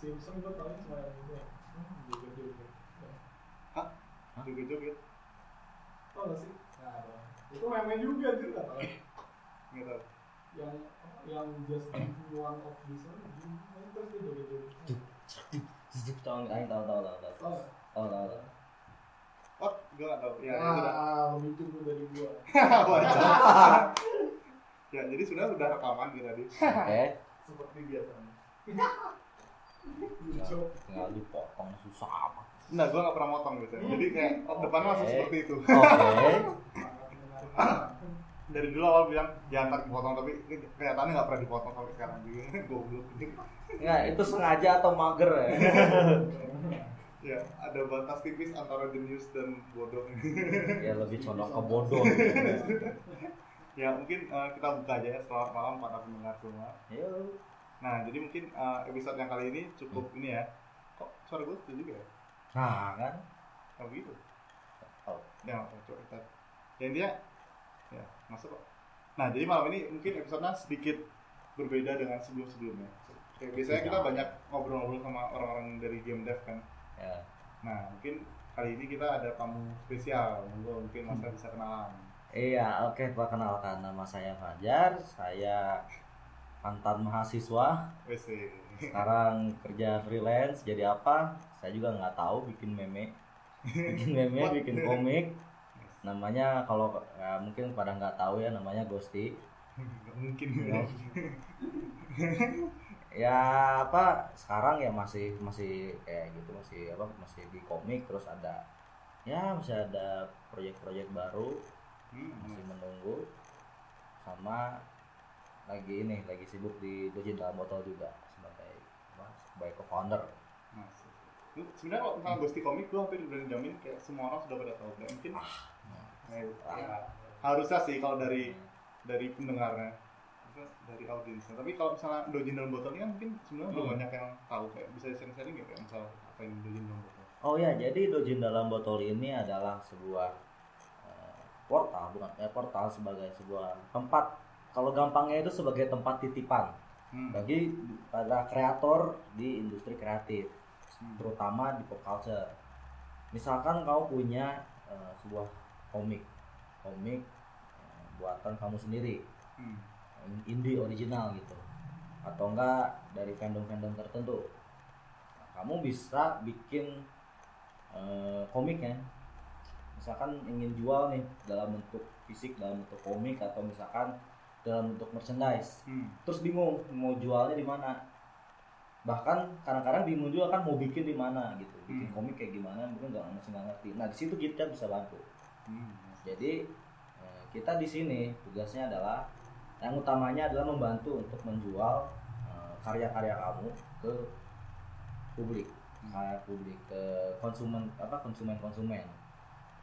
Simpson gue tau cuma yang ini ya Hmm, joget-joget Ya. Hah? Joget-joget. tau gak sih nah ada itu meme juga anjir gak tau Nggak tahu. yang yang just one of this one ini terus dia joget-joget tahu nggak tahu tahu tahu tahu tau gak tahu tahu tahu Oh, gue nggak tahu. Ya, itu udah. ah lebih tunggu dari gua Wajar. ya, jadi sebenarnya udah rekaman gitu tadi. oke seperti biasanya tinggal, lucu tinggal dipotong susah amat Nah, gue nggak pernah motong gitu. Jadi kayak depannya langsung Oke. seperti itu. oke menarik Dari dulu awal bilang ya ntar dipotong tapi kenyataannya nggak pernah dipotong sampai sekarang juga. Goblok. nggak itu sengaja atau mager ya ya, ada batas tipis antara jenius dan bodoh. ya lebih condong ke bodoh ya, mungkin eh, kita buka aja ya selamat malam para pendengar semua. Yuk. Nah, jadi mungkin eh, episode yang kali ini cukup ini ya. Kok suara gue kecil juga ya? nah kan Oh gitu. Oh. Ya, coba kita. Ya intinya, ya masuk kok. Nah, jadi malam ini mungkin episodenya sedikit berbeda dengan sebelum-sebelumnya. Kayak biasanya kita banyak ngobrol-ngobrol sama orang-orang dari game dev kan. ya Nah, mungkin kali ini kita ada tamu spesial. Monggo mungkin Mas bisa kenalan. Iya, oke perkenalkan nama saya Fajar. Saya mantan mahasiswa. Sekarang kerja freelance. Jadi apa? Saya juga nggak tahu bikin meme, bikin meme, bikin komik. Namanya kalau ya, mungkin pada nggak tahu ya namanya Ghosty. Nggak mungkin. Ya. Ya apa? Sekarang ya masih masih kayak gitu masih apa? Masih di komik terus ada ya masih ada proyek-proyek baru Hmm, masih menunggu sama lagi ini lagi sibuk di Dojin dalam botol juga sebagai sebagai co-founder Mas. Lu Sebenarnya kalau misalnya Ghosty Comic, gue hampir berani jamin kayak semua orang sudah pada tahu. Nggak mungkin. Nah, ya, harusnya sih kalau dari dari pendengarnya dari audiensnya tapi kalau misalnya dojin dalam botol ini kan mungkin sebenarnya belum Hmm. banyak yang tahu kayak bisa sharing-sharing nggak kayak misal apa yang dojin dalam botol oh ya jadi Dojin dalam botol ini adalah sebuah eh, portal bukan eh, portal sebagai sebuah tempat kalau gampangnya itu sebagai tempat titipan hmm. bagi para kreator di industri kreatif Hmm. terutama di pop culture. Misalkan kau punya eh, sebuah komik, komik eh, buatan kamu sendiri, Hmm. indie original gitu, atau enggak dari fandom-fandom tertentu, Nah, kamu bisa bikin eh, komik ya. Misalkan ingin jual nih dalam bentuk fisik, dalam bentuk komik atau misalkan dalam bentuk merchandise Hmm. terus bingung mau jualnya di mana bahkan kadang-kadang bingung juga kan mau bikin di mana gitu bikin Hmm. komik kayak gimana mungkin nggak masih nggak ngerti nah di situ kita bisa bantu Hmm. jadi eh, kita di sini tugasnya adalah yang utamanya adalah membantu untuk menjual eh, karya-karya kamu ke publik Hmm. kayak publik ke konsumen apa konsumen-konsumen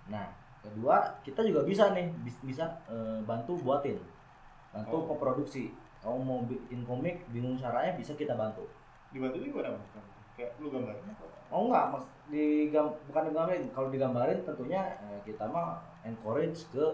nah kedua kita juga bisa nih bis- bisa eh, bantu buatin bantu Oh. memproduksi kamu mau bikin komik bingung caranya bisa kita bantu. Dibantu juga mas? Kayak lu gambarin apa? Oh enggak mas? Digam bukan digambarin. Kalau digambarin tentunya eh, kita mah encourage ke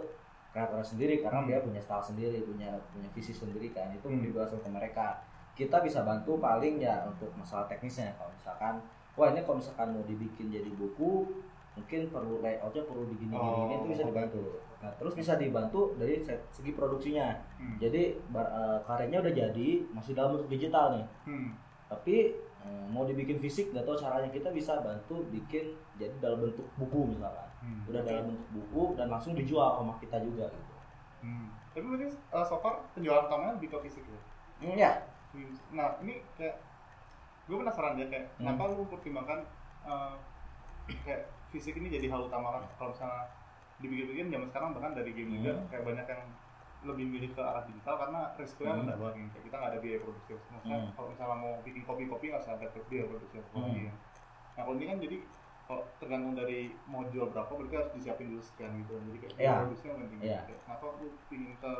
kreator sendiri karena Hmm. dia punya style sendiri punya punya visi sendiri kan. Itu Hmm. dibahas ke mereka. Kita bisa bantu paling ya untuk masalah teknisnya. Kalau misalkan wah ini kalau misalkan mau dibikin jadi buku mungkin perlu layoutnya perlu digini gini Oh, itu bisa oke. dibantu nah terus bisa dibantu dari se- segi produksinya Hmm. jadi bar- eh, karyanya udah jadi masih dalam bentuk digital nih Hmm. tapi eh, mau dibikin fisik nggak tahu caranya kita bisa bantu bikin jadi dalam bentuk buku misalkan Hmm. udah dalam bentuk buku dan langsung dijual sama kita juga gitu Hmm. tapi berarti uh, so far penjualan utamanya lebih ke fisik ya Hmm, ya nah ini kayak gue penasaran ya kayak Hmm. kenapa lu pertimbangkan uh, kayak fisik ini jadi hal utama kan kalau misalnya dipikir-pikir zaman sekarang bahkan dari game juga Hmm. kayak banyak yang lebih milih ke arah digital karena resikonya Hmm. rendah banget kayak kita nggak ada biaya produksi maksudnya Hmm. kalau misalnya mau bikin kopi-kopi nggak usah ada biaya produksi Hmm. lagi ya. nah kalau ini kan jadi kalau tergantung dari mau jual berapa berarti harus disiapin dulu sekian gitu jadi kayak Iya. produksinya penting Iya. Kayak kenapa lu pingin ke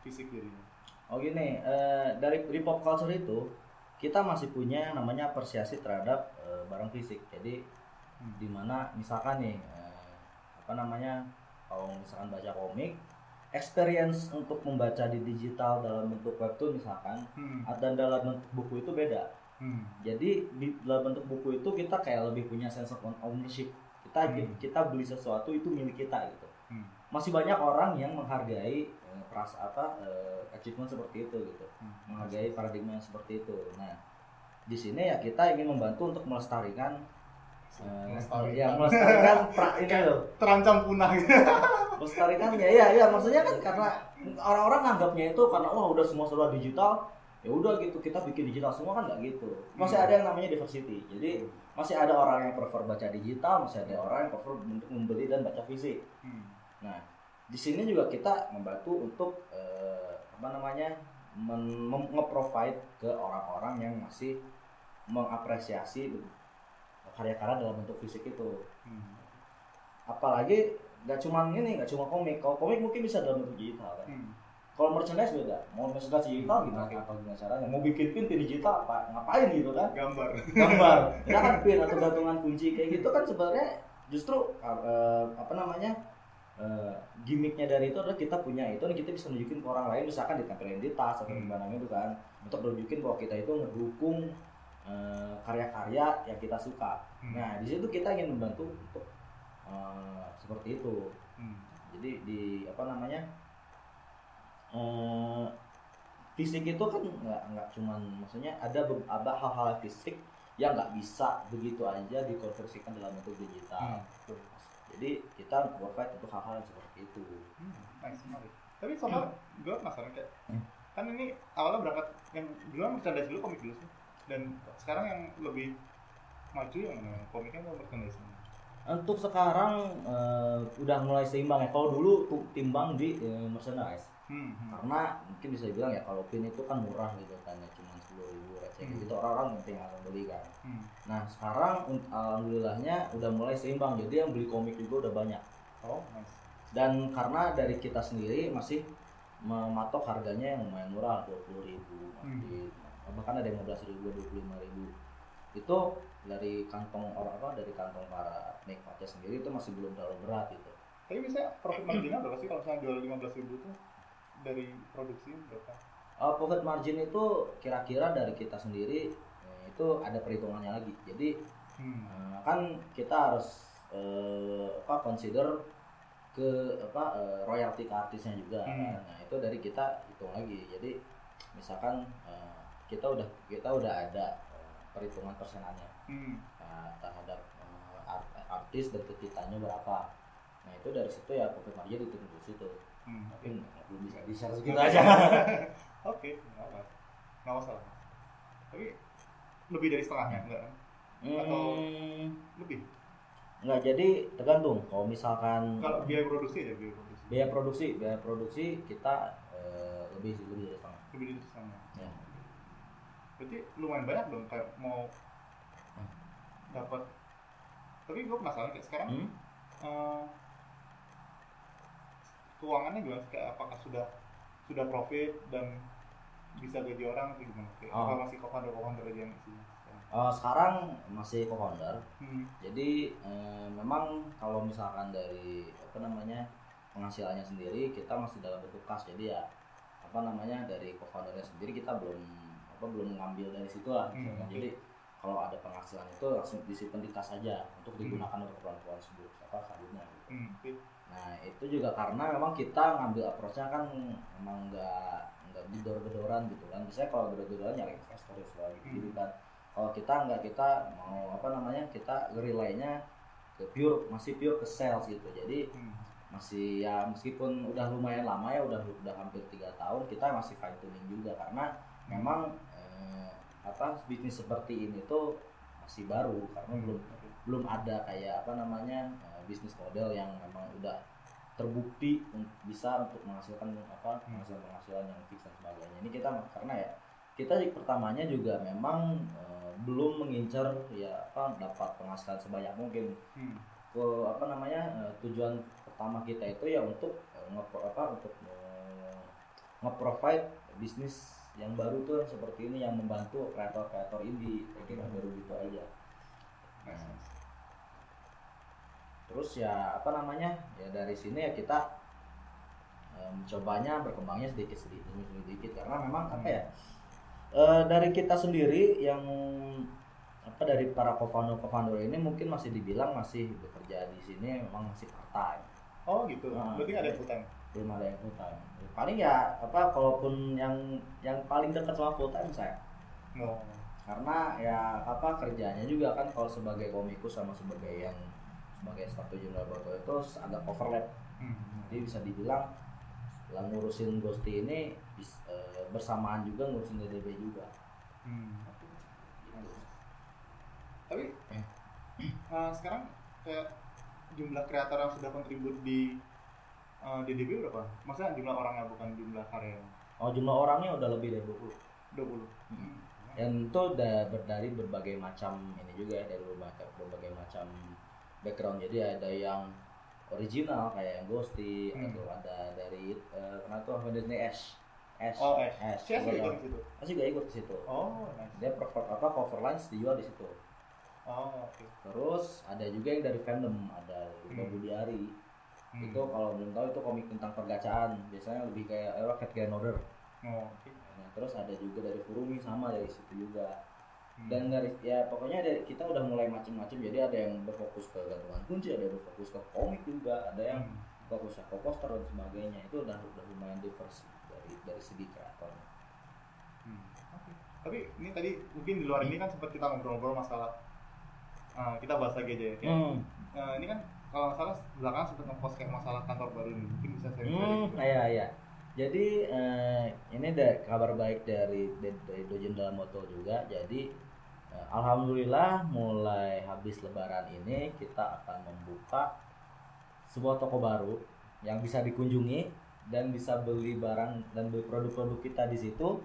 fisik jadinya oh gini eh, dari dari pop culture itu kita masih punya yang namanya apresiasi terhadap eh, barang fisik jadi Hmm. di mana misalkan nih apa namanya kalau misalkan baca komik experience untuk membaca di digital dalam bentuk webtoon misalkan hmm. dan dalam bentuk buku itu beda Hmm. jadi di dalam bentuk buku itu kita kayak lebih punya sense of ownership kita Hmm. kita beli sesuatu itu milik kita gitu Hmm. masih banyak orang yang menghargai eh, perasa apa eh, achievement seperti itu gitu Hmm. menghargai paradigma yang seperti itu nah di sini ya kita ingin membantu untuk melestarikan Melestarikan. ya melestarikan ini loh Terancam punah gitu. melestarikan ya ya ya maksudnya kan karena orang-orang nganggapnya itu karena wah udah semua serba digital ya udah gitu kita bikin digital semua kan nggak gitu masih Hmm. ada yang namanya diversity jadi masih ada orang yang prefer baca digital masih ada orang yang prefer untuk membeli dan baca fisik Hmm. nah di sini juga kita membantu untuk eh, apa namanya men- mem- nge-provide ke orang-orang yang masih mengapresiasi karya-karya dalam bentuk fisik itu Hmm. apalagi nggak cuma ini nggak cuma komik kalau komik mungkin bisa dalam bentuk digital kan Hmm. kalau merchandise beda mau merchandise digital gimana Oke. atau gimana caranya mau bikin pin pin digital apa ngapain gitu kan Gambar. gambar ya kan pin atau gantungan kunci kayak gitu kan sebenarnya justru eh, apa namanya eh, gimmicknya dari itu adalah kita punya itu dan kita bisa nunjukin ke orang lain misalkan ditempelin di tas atau Hmm. gimana gitu kan untuk nunjukin bahwa kita itu ngedukung eh, karya-karya yang kita suka Hmm. nah di situ kita ingin membantu untuk eh, seperti itu Hmm. jadi di apa namanya eh fisik itu kan nggak nggak cuman maksudnya ada ada hal-hal fisik yang nggak bisa begitu aja dikonversikan dalam bentuk digital Hmm. jadi kita provide untuk hal-hal seperti itu Hmm, nice. Tapi soalnya gue penasaran kayak Hmm. kan ini awalnya berangkat yang dulu kan merchandise dulu komik dulu sih dan sekarang yang lebih maju yang mana? Komiknya atau merchandise untuk sekarang eh, udah mulai seimbang ya. Kalau dulu tuh timbang di eh, merchandise. Hmm, hmm. karena mungkin bisa dibilang ya kalau pin itu kan murah gitu kan ya cuma sepuluh ribu receh Hmm. gitu. Orang-orang penting akan beli kan. Hmm. Nah sekarang alhamdulillahnya udah mulai seimbang. Jadi yang beli komik juga udah banyak. Oh nice. Dan karena dari kita sendiri masih mematok harganya yang lumayan murah dua puluh ribu Hmm. Bahkan ada yang lima belas ribu dua puluh lima ribu itu dari kantong orang apa dari kantong para penikmatnya sendiri itu masih belum terlalu berat gitu tapi bisa profit marginnya berapa sih kalau misalnya jual lima belas ribu tuh dari produksi berapa Uh, profit margin itu kira-kira dari kita sendiri eh, itu ada perhitungannya lagi jadi hmm. Nah, kan kita harus eh, apa consider ke apa eh, royalti ke artisnya juga Hmm. kan. nah itu dari kita hitung lagi jadi misalkan eh, kita udah kita udah ada eh, perhitungan persenannya Hmm. nah, terhadap art- artis dan ke kitanya berapa nah itu dari situ ya profit margin dihitung dari situ Hmm. tapi nggak- belum bisa di share segitu aja Oke, nggak apa, nggak masalah. Tapi lebih dari setengahnya enggak? kan? Atau- Hmm, Lebih. nggak jadi tergantung kalau misalkan Kalau biaya produksi aja biaya produksi. biaya produksi biaya produksi kita eh, lebih lebih dari setengah Lebih dari setengah. Berarti lumayan banyak dong kayak mau dapat. Tapi gue penasaran kayak sekarang Hmm? eh, keuangannya gimana? sih? Kayak apakah sudah sudah profit dan bisa gaji orang atau gimana? Kayak Oh. apa masih co-founder co-founder aja yang isinya? Eh, sekarang masih co-founder Hmm. jadi eh, memang kalau misalkan dari apa namanya penghasilannya sendiri kita masih dalam bentuk kas jadi ya apa namanya dari co-foundernya sendiri kita belum apa belum mengambil dari situ lah Hmm, jadi kalau ada penghasilan itu langsung disimpan di kas saja untuk digunakan untuk keperluan sebut apa selanjutnya gitu. Hmm. Nah itu juga karena memang kita ngambil approach-nya kan memang nggak nggak gedor-gedoran gitu kan. Biasanya kalau gedor-gedoran nyari investor ya selalu gitu Hmm. kan. Kalau kita nggak kita mau apa namanya kita rely-nya ke pure masih pure ke sales gitu. Jadi Hmm. masih ya meskipun udah lumayan lama ya udah udah hampir tiga tahun kita masih fine tuning juga karena memang eh, apa bisnis seperti ini tuh masih baru karena belum belum ada kayak apa namanya eh, bisnis model yang memang udah terbukti bisa untuk menghasilkan apa penghasilan penghasilan yang fix dan sebagainya. Ini kita karena ya kita di- pertamanya juga memang eh, belum mengincar ya apa dapat penghasilan sebanyak mungkin. Hmm. ke apa namanya eh, tujuan pertama kita itu ya untuk eh, nge- apa untuk eh, nge-provide bisnis yang baru tuh yang seperti ini yang membantu kreator-kreator indie kayak kita baru gitu aja nice. terus ya apa namanya ya dari sini ya kita eh, mencobanya berkembangnya sedikit sedikit sedikit karena memang apa ya eh, dari kita sendiri yang apa dari para co-founder co-founder ini mungkin masih dibilang masih bekerja di sini memang masih part time Oh gitu. Ah. Berarti ada yang full time. Belum ada yang full time paling ya apa kalaupun yang yang paling dekat sama full time saya No. karena ya apa kerjanya juga kan kalau sebagai komikus sama sebagai yang sebagai staff jurnal Boto itu agak overlap Hmm. jadi bisa dibilang lah ngurusin Ghosty ini bis- eh, bersamaan juga ngurusin DDB juga Hmm. gitu. Tapi eh, sekarang kayak jumlah kreator yang sudah kontribut di eh, DDB berapa? Maksudnya jumlah orangnya bukan jumlah karya. oh jumlah orangnya udah lebih dari 20 20. Hmm. dan itu udah ber- dari berbagai macam ini juga ya dari berbagai, berbagai macam background jadi ada yang original kayak yang Ghosty Hmm. atau ada dari eh, kenapa tuh Ash Ash Oh, Ash. Ash Saya juga yang- di situ. Ash juga ikut ke situ Oh, nice. dia cover apa cover lines dijual di situ Oh, oke. terus ada juga yang dari fandom ada Luka Hmm. Budiari Hmm. itu kalau belum tahu itu komik tentang pergacaan biasanya lebih kayak eh, Cat Grand Order Oh, oke. nah, terus ada juga dari Furumi sama dari situ juga Hmm. dan dari ya pokoknya dari kita udah mulai macem-macem jadi ada yang berfokus ke gantungan kunci ada yang berfokus ke komik juga ada yang Hmm. fokus ke poster dan sebagainya itu udah udah lumayan diverse dari dari segi kreatornya Hmm, oke. Tapi ini tadi mungkin di luar ini kan sempat kita ngobrol-ngobrol masalah eh, kita bahas lagi aja ya. Hmm. eh, ini kan kalau nggak salah belakangan sempat ngepost kayak masalah kantor baru ini. Mungkin bisa saya Hmm, iya iya. Jadi eh, ini ada kabar baik dari dari, Dojen dalam moto juga. Jadi eh, alhamdulillah mulai habis lebaran ini kita akan membuka sebuah toko baru yang bisa dikunjungi dan bisa beli barang dan beli produk-produk kita di situ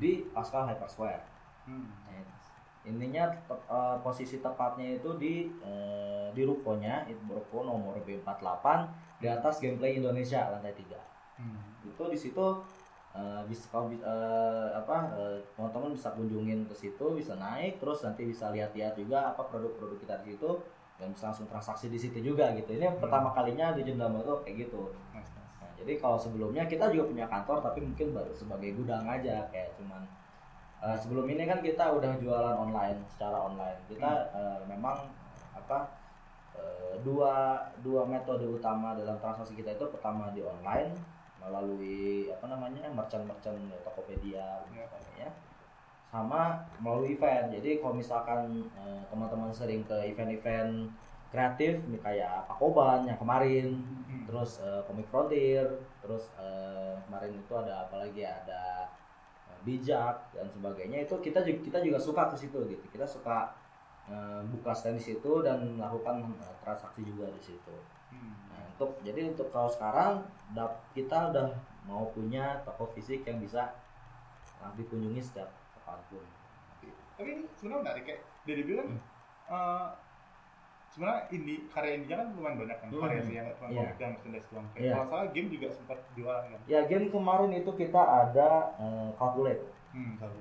di Pascal Hyper Square. Hmm. Nah, Ininya te- eh, posisi tepatnya itu di eh, di rukonya, itu ruko nomor B48 di atas gameplay Indonesia lantai 3. Hmm. Itu di situ eh, bisa bi- eh, apa eh, teman-teman bisa kunjungin ke situ, bisa naik terus nanti bisa lihat-lihat juga apa produk-produk kita di situ dan bisa langsung transaksi di situ juga gitu. Ini Hmm. pertama kalinya di Jendela Moto kayak gitu. Nice, nice. Nah, jadi kalau sebelumnya kita juga punya kantor tapi mungkin baru sebagai gudang aja kayak cuman eh, sebelum ini kan kita udah jualan online secara online. Kita eh, memang apa eh, dua dua metode utama dalam transaksi kita itu pertama di online melalui apa namanya merchant-merchant Tokopedia dan Ya. sebagainya sama melalui event. Jadi kalau misalkan eh, teman-teman sering ke event-event kreatif kayak Pakoban yang kemarin Hmm. terus eh, Comic Frontier, terus eh, kemarin itu ada apa lagi ya? ada bijak dan sebagainya itu kita juga kita juga suka ke situ gitu. Kita suka eh, buka stand di situ dan melakukan eh, transaksi juga di situ. Hmm. Nah, untuk jadi untuk kalau sekarang dap- kita udah mau punya toko fisik yang bisa eh, dikunjungi setiap kapan pun. Tapi ini sebenarnya menarik kayak dari bilang Hmm. eh, sebenarnya indie karya indie kan lumayan banyak kan Hmm. variasi yang nggak cuma Iya. komik dan merchandise doang. Kayak Iya. kalau salah game juga sempat jualan kan. Ya game kemarin itu kita ada eh, calculate. Hmm, kalau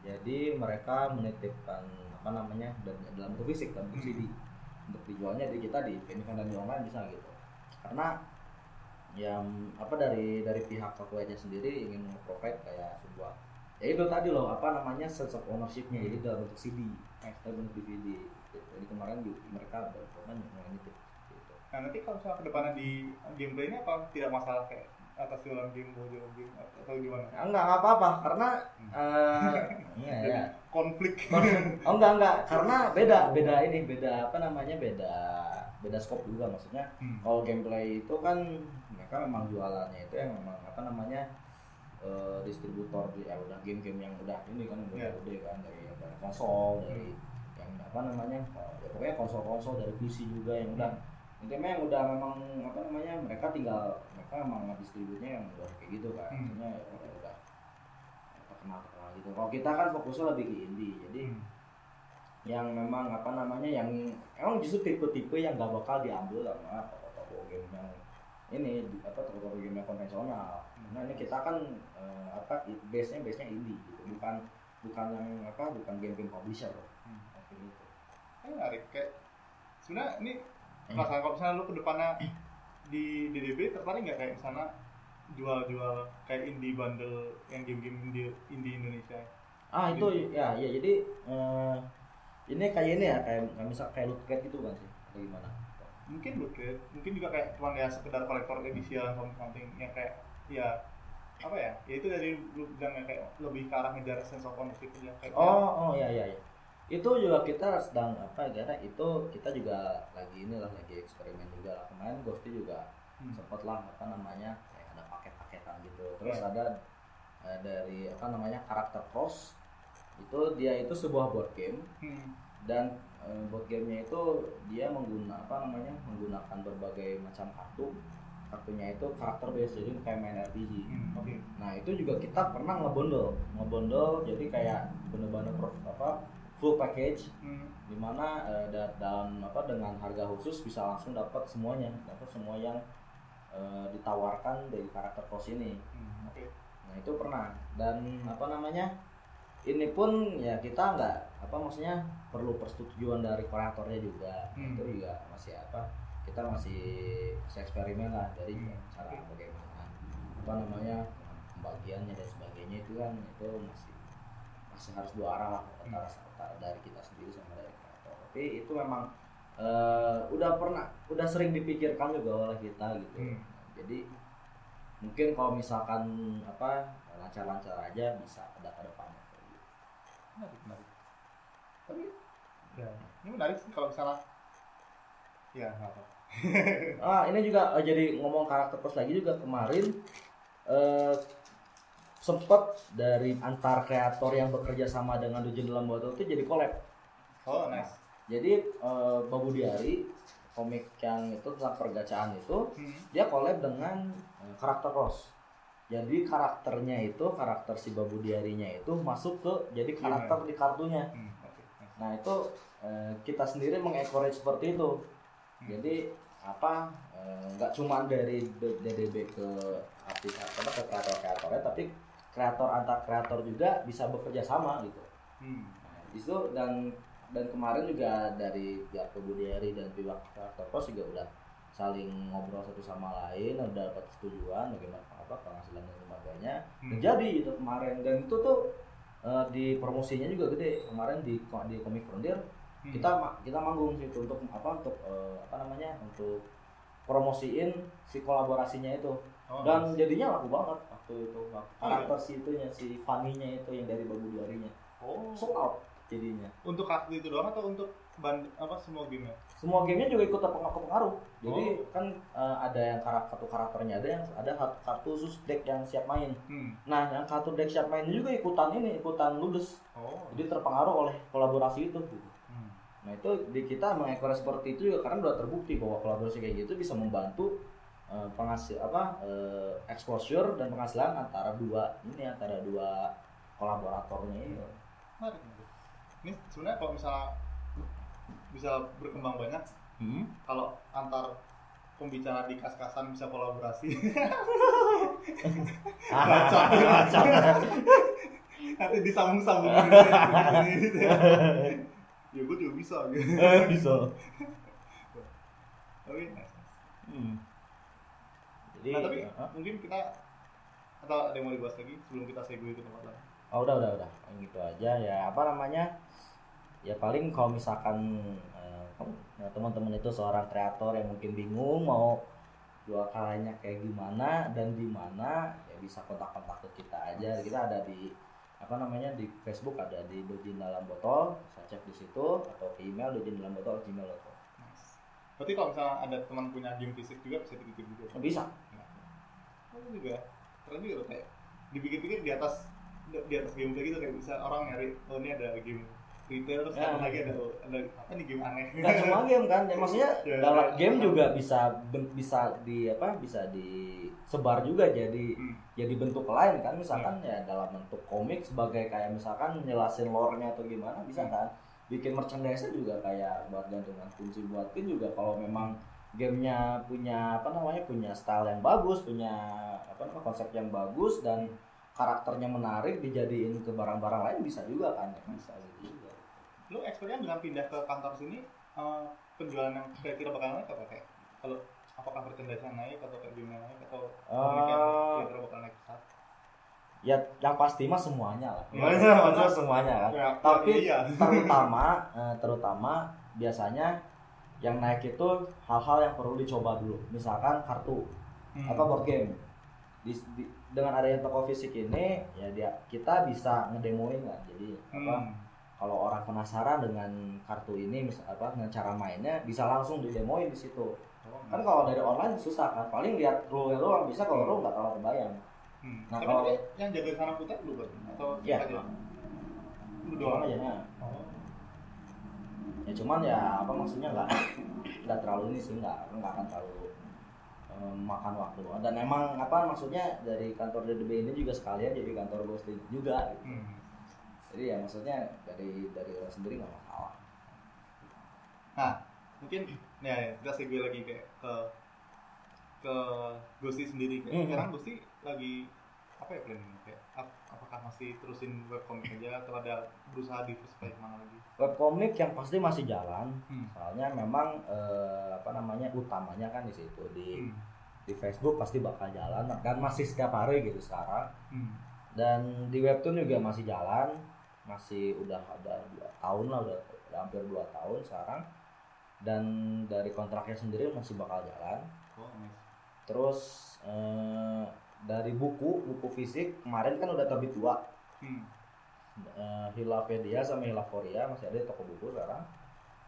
Jadi mereka menitipkan apa namanya dan dalam bentuk fisik dalam bentuk CD untuk dijualnya di kita di event dan di online bisa gitu. Karena yang apa dari dari pihak calculate sendiri ingin provide kayak sebuah ya itu tadi loh apa namanya sense of ownershipnya jadi dalam bentuk CD dalam bentuk DVD. Jadi kemarin juga mereka berkorban mulai nitip gitu. Nah nanti kalau misalnya ke depannya di gameplay ini apa tidak masalah kayak atas jualan game, jualan game atau gimana? Enggak enggak apa-apa karena eh iya Jadi ya. konflik. Oh enggak enggak karena beda beda ini beda apa namanya beda beda scope juga maksudnya Hmm. kalau gameplay itu kan mereka memang jualannya itu yang memang apa namanya eh, distributor di ya udah game-game yang udah ini kan udah Iya. udah kan dari apa, konsol dari yang apa namanya ya pokoknya konsol-konsol dari PC juga yang udah intinya yang udah memang apa namanya mereka tinggal mereka memang distributnya yang udah kayak gitu kan Hmm. maksudnya ya udah udah terkenal terkenal gitu kalau kita kan fokusnya lebih ke indie jadi Hmm. yang memang apa namanya yang emang justru tipe-tipe yang gak bakal diambil sama toko-toko game yang ini apa toko-toko game yang konvensional. Nah ini kita kan eh, apa base nya base nya indie gitu bukan bukan yang apa bukan game-game publisher Hmm. Kayak menarik. Kayak sebenarnya ini Hmm. masalah kalau misalnya lu ke depannya di DDB tertarik nggak kayak misalnya jual-jual kayak indie bundle yang game-game indie, indie Indonesia? Ah itu ya ya jadi eh, ini kayak ini ya kayak misal kayak loot crate gitu kan sih? Atau gimana? Mungkin bukan mungkin juga kayak cuman ya sekedar kolektor edition something something yang kayak ya apa ya? Ya itu dari lu bilang yang kayak lebih ke arah ngejar sense of ownership ya kayak oh oh ya ya ya itu juga kita sedang apa ya karena itu kita juga lagi ini lah lagi eksperimen juga lah. Kemarin Ghosty juga Hmm. sempet lah apa namanya kayak ada paket-paketan gitu. Terus Ya. ada eh, dari apa namanya karakter cross. Itu dia itu sebuah board game. Hmm. dan eh, board gamenya itu dia mengguna apa namanya menggunakan berbagai macam kartu. Kartunya itu karakter base jadi kayak main RPG Hmm, oke. Nah itu juga kita pernah ngebondol. Ngebondol jadi kayak bener-bener apa full package hmm. di mana eh, da- dalam apa dengan harga khusus bisa langsung dapat semuanya dapat semua yang eh, ditawarkan dari karakter cross ini Hmm, oke Nah itu pernah dan apa namanya ini pun ya kita nggak apa maksudnya perlu persetujuan dari kreatornya juga Hmm. itu juga masih apa kita masih masih eksperimen lah dari Hmm. cara bagaimana apa namanya pembagiannya dan sebagainya itu kan itu masih masih harus dua arah lah antara, antara dari kita sendiri sama dari kreator tapi itu memang eh, udah pernah udah sering dipikirkan juga oleh kita gitu. Hmm. jadi mungkin kalau misalkan apa lancar-lancar aja bisa ada ke depannya. Gitu. menarik menarik. Tapi ya ini menarik sih kalau misalnya ya apa ah ini juga eh, jadi ngomong karakter plus lagi juga kemarin eh sempet dari antar kreator yang bekerja sama dengan Dungeon dalam botol itu jadi collab oh nice jadi eh, Babu Diari komik yang itu tentang pergacaan itu hmm. dia collab dengan eh, karakter Ross. Jadi karakternya itu karakter si Babu Diarinya itu masuk ke jadi karakter di kartunya. Hmm, nice. Nah itu eh, kita sendiri mengencourage seperti itu. Hmm. Jadi apa nggak cuma dari DDB ke artis apa ke kreator-kreatornya, tapi kreator antar kreator juga bisa bekerja sama gitu. hmm. Nah, itu dan dan kemarin juga dari pihak Kebudiari dan pihak karakter pos juga udah saling ngobrol satu sama lain udah dapat setujuan bagaimana apa penghasilan dan sebagainya Hmm. Dan jadi itu kemarin dan itu tuh eh, di promosinya juga gede kemarin di di Comic Frontier Hmm. kita kita manggung situ untuk apa untuk eh, apa namanya untuk promosiin si kolaborasinya itu oh, dan nice. jadinya laku banget waktu itu Oh, karakter si itunya si Fanny-nya itu yang dari Babu Diarinya oh. Sold out jadinya. Untuk kartu itu doang atau untuk band apa semua game ya semua gamenya juga ikut terpengaruh pengaruh jadi Oh. kan eh, ada yang karakter kartu karakternya ada yang ada kartu, khusus deck yang siap main. Hmm. nah yang kartu deck siap main juga ikutan ini ikutan ludes. Oh. Jadi terpengaruh oleh kolaborasi itu. Gitu. hmm. nah itu di kita mengeksplorasi seperti itu juga karena udah terbukti bahwa kolaborasi kayak gitu bisa membantu eh, penghasil apa eh, exposure dan penghasilan antara dua ini antara dua kolaboratornya ini menarik ini sebenarnya kalau misalnya bisa berkembang banyak hmm? kalau antar pembicara di kas-kasan bisa kolaborasi Bacot, bacot. nanti disambung-sambung gitu ya gue juga bisa gitu bisa tapi nice. Hmm. Jadi, nah tapi Hah? mungkin kita atau ada yang mau dibahas lagi sebelum kita segue ke tempat lain. Oh udah udah udah. Yang gitu aja. Ya apa namanya? Ya paling kalau misalkan ya, teman-teman itu seorang kreator yang mungkin bingung mau jual karyanya kayak gimana dan di mana ya bisa kontak-kontak ke kita aja. Kita ada di apa namanya di Facebook ada di Dojin dalam botol. Bisa cek di situ atau ke email dojin dalam botol gmail.com nice. berarti kalau misalnya ada teman punya game fisik juga bisa dititip juga? Bisa Juga, keren juga loh kayak dipikir-pikir di atas di atas game kayak gitu kayak bisa orang nyari oh ini ada game retail terus Ya. lagi ada ada apa nih game aneh nggak cuma game kan ya, maksudnya Ya, dalam ya. game juga bisa bisa di apa bisa disebar juga jadi Hmm. jadi bentuk lain kan misalkan ya dalam bentuk komik sebagai kayak misalkan nyelasin lore-nya atau gimana bisa Hmm. kan bikin merchandise juga kayak buat gantungan kunci buat pin juga kalau memang gamenya punya apa namanya punya style yang bagus punya apa namanya konsep yang bagus dan karakternya menarik dijadiin ke barang-barang lain bisa juga kan ya bisa gitu juga. Lu expertnya dengan pindah ke kantor sini eh, penjualan yang kira-kira bakal naik apa kayak? Kalau apakah merchandise yang naik atau kayak game yang naik atau komik yang Eh, kira-kira bakal naik pesat? ya yang pasti mah semuanya lah. Maksudnya masa- semuanya kan. Ya, tapi iya. terutama eh, terutama biasanya yang naik itu hal-hal yang perlu dicoba dulu misalkan kartu Hmm. apa board game di, di- dengan adanya toko fisik ini ya dia kita bisa ngedemoin kan jadi apa Hmm. kalau orang penasaran dengan kartu ini misal apa dengan cara mainnya bisa langsung didemoin di situ Oh, kan kalau dari online susah kan paling lihat rule doang bisa kalau rule nggak terlalu kebayang Hmm. Nah, Tapi kalau- yang jaga sana putar lu kan? Atau aja? Lu doang aja ya. Oh. Ya cuman ya apa maksudnya nggak nggak terlalu ini sih nggak nggak akan terlalu em, makan waktu dan emang apa maksudnya dari kantor DDB ini juga sekalian jadi kantor ghosting juga gitu. Hmm. jadi ya maksudnya dari dari orang sendiri nggak masalah Nah, mungkin ya ya, kita segue lagi kayak ke ke Gusti sendiri. Kayak Hmm. Sekarang Gusti lagi apa ya planning apakah masih terusin webcomic aja atau ada berusaha diversify ke mana lagi? webcomic yang pasti masih jalan Hmm. soalnya memang eh, apa namanya utamanya kan di situ di Hmm. di Facebook pasti bakal jalan dan masih setiap hari gitu sekarang Hmm. dan di webtoon juga masih jalan masih udah ada dua tahun lah udah, udah hampir dua tahun sekarang dan dari kontraknya sendiri masih bakal jalan Oh, nice. terus eh, dari buku buku fisik kemarin kan udah terbit dua. Hmm. eh, Hilapedia sama Hilaforia masih ada di toko buku sekarang.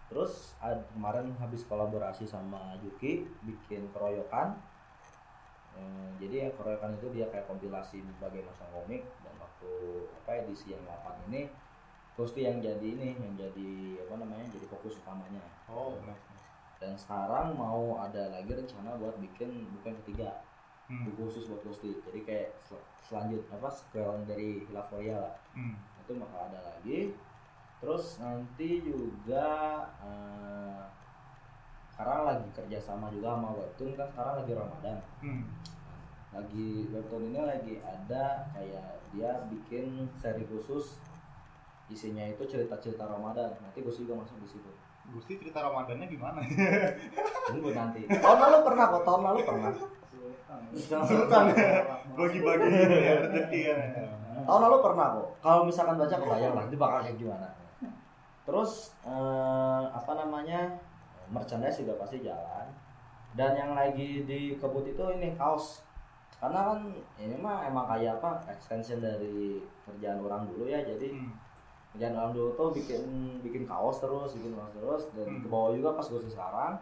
Terus ad- kemarin habis kolaborasi sama Yuki bikin keroyokan. Eh, jadi yang keroyokan itu dia kayak kompilasi berbagai macam komik dan waktu apa edisi yang 8 ini Gusti yang jadi ini yang jadi apa namanya jadi fokus utamanya. Oh, dan sekarang mau ada lagi rencana buat bikin buku yang ketiga Hmm. khusus buat Gusti jadi kayak sel- selanjut apa sequel dari Hilaforia lah. Hmm. itu bakal ada lagi. Terus nanti juga eh, sekarang lagi kerjasama juga sama webtoon kan sekarang lagi ramadan. Hmm. lagi webtoon ini lagi ada kayak dia bikin seri khusus. Isinya itu cerita-cerita ramadan. Nanti gue juga masuk di situ. Gusti cerita Ramadannya gimana? tunggu nanti. Tahun lalu pernah kok tahun lalu pernah Sultan. Bagi-bagi ini ya rezeki ya. tahun lalu pernah kok kalau misalkan baca kebayang lah itu bakal kayak gimana terus eh, apa namanya merchandise juga pasti jalan dan yang lagi di kebut itu ini kaos karena kan ini mah emang kayak apa extension dari kerjaan orang dulu ya jadi Hmm. kerjaan orang dulu tuh bikin bikin kaos terus bikin kaos terus dan Hmm. ke bawah juga pas gue sekarang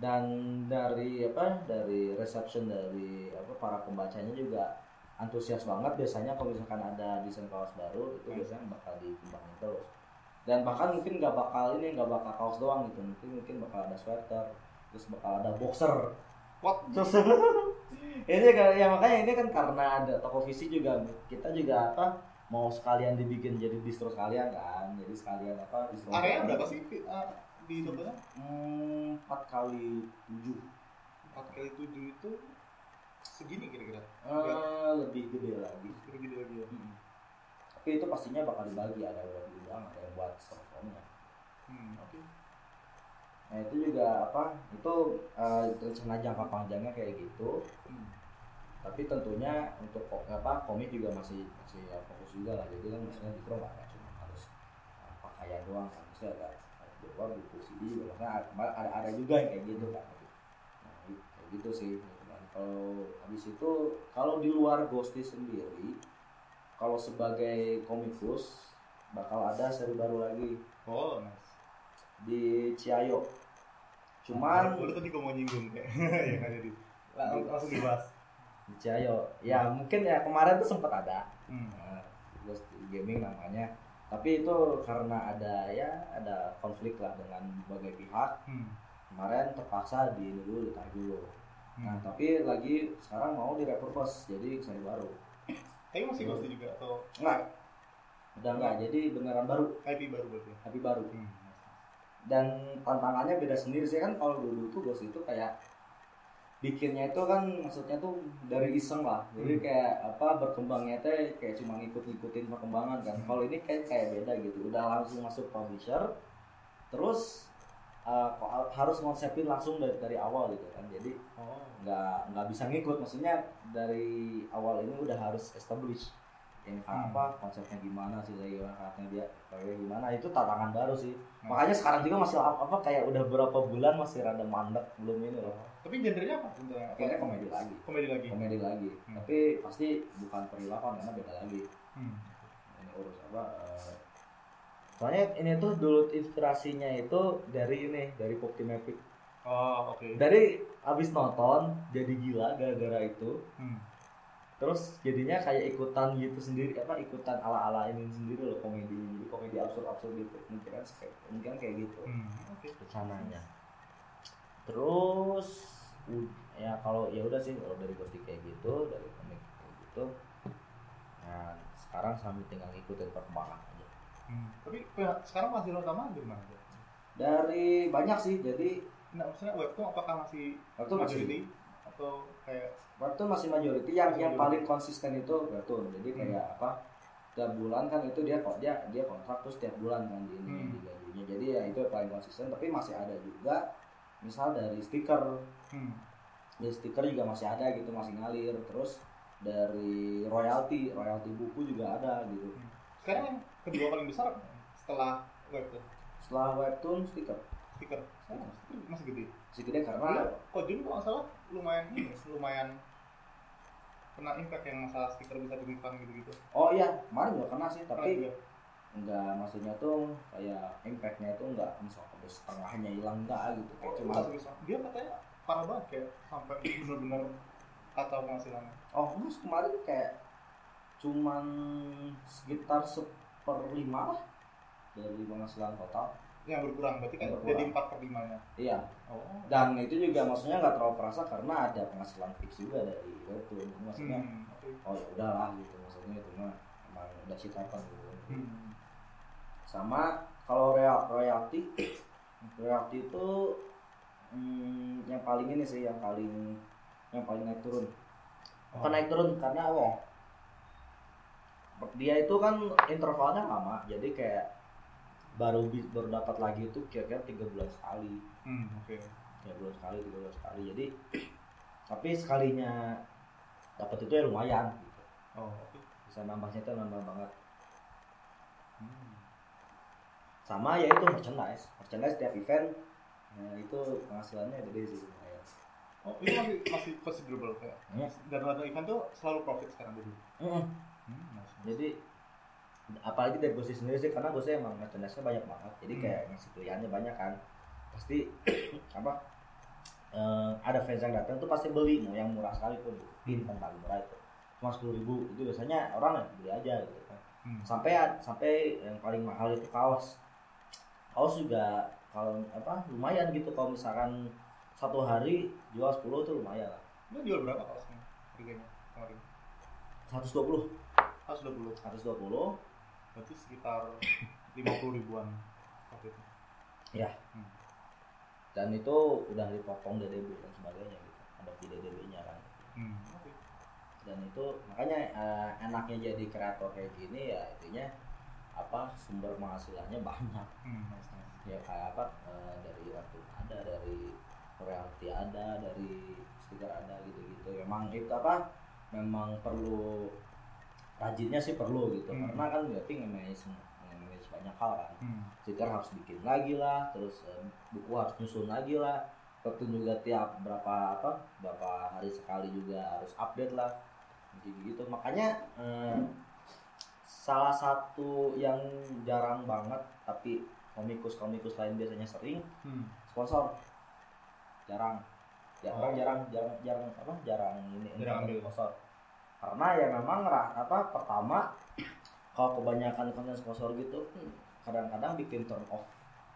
dan dari apa dari reception dari apa para pembacanya juga antusias banget. Biasanya kalau misalkan ada desain kaos baru itu Hmm. biasanya bakal dikembangin terus. Dan bahkan mungkin nggak bakal ini nggak bakal kaos doang gitu. Mungkin mungkin bakal ada sweater terus bakal ada boxer. What? terus ini kan ya makanya ini kan karena ada toko visi juga. Kita juga apa mau sekalian dibikin jadi distro sekalian kan. Jadi sekalian apa distro Area berapa sih uh, di Tokonya? Hmm, empat kali tujuh 4 kali 7 itu segini kira-kira. Eh, lebih gede lagi Kira gitu lagi ya. Mm. tapi itu pastinya bakal dibagi ada yang buat gudang ada yang buat servernya Hmm, oke. nah itu juga apa itu eh, rencana jangka panjangnya kayak gitu Hmm. tapi tentunya untuk apa komik juga masih masih ya, fokus juga lah jadi kan maksudnya distro nggak cuma harus uh, pakaian doang kan maksudnya ada ada buku CD maksudnya ada, ada juga yang kayak gitu kan nah i- kayak gitu sih Dan kalau habis itu kalau di luar Ghosty sendiri kalau sebagai komikus bakal ada seri baru lagi. Oh, nice. di Ciayo cuman Lu tadi gua mau nyinggung kayak yang ada di Lang- langsung dibahas. di Ciayo ya mungkin ya kemarin tuh sempat ada. Hmm. Nah, Ghost Gaming namanya tapi itu karena ada ya ada konflik lah dengan berbagai pihak Hmm. kemarin terpaksa di ini dulu ditarik dulu nah Hmm. tapi lagi sekarang mau direpurpose jadi seri baru Tapi masih Ghost juga atau enggak udah enggak jadi beneran baru IP baru berarti? tapi baru Hmm. dan tantangannya beda sendiri sih kan kalau dulu tuh Ghost itu kayak bikinnya itu kan maksudnya tuh dari iseng lah jadi Hmm. kayak apa berkembangnya teh kayak cuma ngikut-ngikutin perkembangan kan Hmm. kalau ini kayak kayak beda gitu udah langsung masuk publisher terus uh, harus ngonsepin langsung dari dari awal gitu kan jadi Oh. nggak nggak bisa ngikut maksudnya dari awal ini udah harus establish ini kan Hmm. apa konsepnya gimana sih kayak gimana karakternya dia kayak gimana itu tantangan baru sih Hmm. makanya sekarang juga masih apa, apa kayak udah berapa bulan masih rada mandek belum ini loh Tapi genrenya apa kayaknya komedi lagi Komedi lagi. komedi lagi Hmm. tapi pasti bukan perilakuan karena beda lagi Hmm. ini urus apa eh, soalnya ini tuh dulu inspirasinya itu dari ini dari Pokti Mavic Oh, oke. dari abis nonton jadi gila gara-gara itu Hmm. Terus jadinya kayak ikutan gitu sendiri apa ikutan ala ala ini sendiri loh komedi jadi komedi absurd absurd gitu mungkin kan mungkin kayak gitu Hmm. Oke. rencananya terus ya kalau ya udah sih kalau dari Ghosty kayak gitu dari komik kayak gitu nah sekarang sambil tinggal ngikutin perkembangan aja Hmm. Tapi sekarang masih utama di mana? Dari banyak sih jadi Nah, maksudnya webtoon apakah masih waktu masih majority atau kayak Webtoon masih majority yang Masih yang majority. paling konsisten itu webtoon jadi Hmm. kayak apa tiap bulan kan itu dia kok dia dia kontrak terus tiap bulan kan di ini Hmm. di gajinya. Jadi ya itu paling konsisten tapi masih ada juga misal dari stiker. Hmm. ya stiker juga masih ada gitu masih ngalir. Terus dari royalti royalti buku juga ada gitu. Sekarang yang kedua paling besar setelah webtoon. Setelah webtoon stiker. Stiker. Sekarang stiker masih gede gede Iya, karena Kojun kok nggak salah lumayan ini lumayan kena impact yang masalah stiker bisa dibuka gitu-gitu. Oh iya kemarin juga kena sih Kena tapi juga. enggak maksudnya tuh kayak impactnya tuh enggak misal sampai setengahnya hilang enggak gitu kayak Oh, cuma dia katanya parah banget kayak sampai benar-benar kacau penghasilannya. Oh mas kemarin kayak cuman sekitar seperlima lah dari penghasilan total yang berkurang berarti kan berkurang. jadi empat per limanya iya oh dan itu juga maksudnya nggak terlalu terasa karena ada penghasilan fix juga dari webtoon Jadi maksudnya hmm. oh ya udahlah gitu maksudnya itu mah emang udah happen gitu Hmm. sama kalau royal royalty royalty itu hmm, yang paling ini sih yang paling yang paling naik turun Oh. Bukan naik turun karena apa dia itu kan intervalnya lama jadi kayak baru baru dapat lagi itu kira-kira tiga bulan sekali. Hmm, oke. Tiga bulan sekali tiga bulan sekali. Jadi tapi sekalinya dapat itu ya lumayan gitu. oh oke. Bisa nambahnya itu nambah banget. Hmm. sama ya itu merchandise. Merchandise tiap event nah itu penghasilannya gede sih lumayan. Oh itu masih masih considerable kayak? Hmm. dan event tuh selalu profit sekarang dulu hmm, nice. jadi apalagi dari Gosi sendiri sih karena Gosi emang merchandise-nya banyak banget jadi Hmm. kayak ngasih pilihannya banyak kan. Pasti apa eh, ada fans yang datang tuh pasti beli mau yang murah sekalipun. Pin kan paling murah itu. Cuma sepuluh ribu itu biasanya orang ya beli aja gitu kan. Hmm. sampai sampai yang paling mahal itu kaos. Kaos juga kalau apa lumayan gitu. Kalau misalkan satu hari jual 10 tuh lumayan lah. Lu jual berapa kaosnya harganya kemarin? 120 120 120 berarti sekitar 50 ribuan waktu itu. Dan itu udah dipotong DDB dan sebagainya gitu. Ada di DDB nya kan. Hmm. oke. Dan itu makanya eh, enaknya jadi kreator kayak gini ya intinya apa sumber penghasilannya banyak. Hmm, nice, nice. ya kayak apa eh, dari waktu ada dari royalti ada dari stiker ada gitu-gitu. Memang itu apa memang perlu rajinnya sih perlu gitu Hmm. karena kan berarti nge-manage nge-manage banyak hal kan Hmm. stiker harus bikin lagi lah terus eh, buku harus nyusun lagi lah webtoon juga tiap berapa apa berapa hari sekali juga harus update lah gitu gitu makanya eh, salah satu yang jarang banget tapi komikus komikus lain biasanya sering Hmm. sponsor jarang ya Oh. orang jarang jarang jarang apa jarang ini Jarang ambil. sponsor karena ya memang apa pertama kalau kebanyakan konten sponsor gitu hmm, kadang-kadang bikin turn off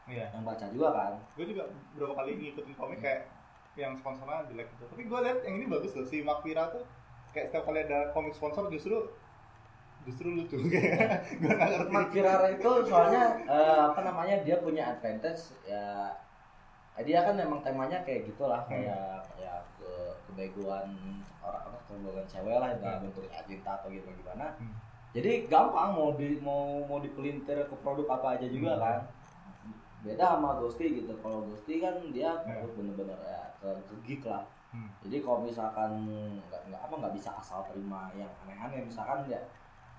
Iya. yang baca juga kan Gue juga beberapa kali ngikutin komik kayak yang sponsornya jelek gitu. Tapi gue lihat yang ini bagus loh. Si Makvira tuh kayak setiap kali ada komik sponsor justru justru lucu kayak gue nggak ngerti. Mark Firara itu soalnya eh, apa namanya dia punya advantage ya dia kan memang temanya kayak gitulah Hmm. kayak ya kebegoan orang apa kebegoan cewek lah dalam Hmm. bentuk cinta atau gimana gimana Hmm. jadi gampang mau di mau mau dipelintir ke produk apa aja juga Hmm. kan beda sama Ghosty gitu kalau Ghosty kan dia Ya. fokus bener-bener ya ke, ke geek lah Hmm. jadi kalau misalkan nggak nggak apa nggak bisa asal terima yang aneh-aneh misalkan ya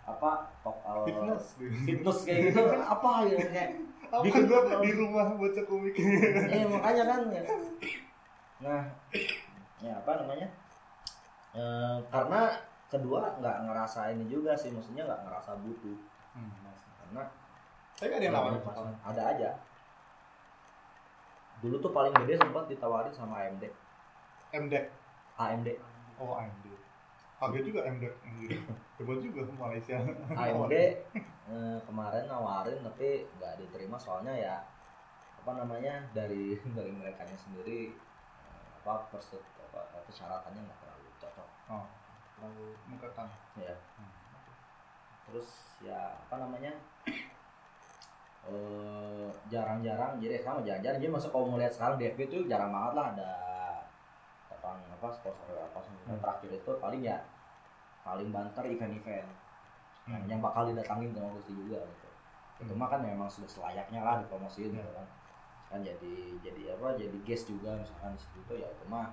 apa tok eh, fitness gitu. fitness kayak gitu apa gitu kayak apa di rumah baca komik eh makanya kan ya. nah ya apa namanya? Eh, karena kedua nggak ngerasa ini juga sih maksudnya nggak ngerasa butuh. Hmm, karena tapi ada yang nawarin ada, ada aja. Dulu tuh paling gede sempat ditawarin sama AMD MDEC AMD oh AMD kaget juga gitu. coba juga Malaysia. AMD eh, kemarin nawarin tapi nggak diterima. Soalnya ya apa namanya dari dari mereka sendiri eh, apa perset apa persyaratannya nggak terlalu cocok. Oh terlalu mengekang ya Hmm. terus ya apa namanya? Eh jarang-jarang jadi sama jarang-jarang jadi masa kalau mau lihat sekarang di FB tuh jarang banget lah ada orang apa sponsor apa Hmm. terakhir itu paling ya paling banter event-event. Yang, Hmm. yang bakal didatangin sama Gusti juga gitu. Itu mah kan memang sudah selayaknya lah dipromosiin gitu Hmm. kan. Kan jadi jadi apa jadi guest juga misalkan di situ ya itu mah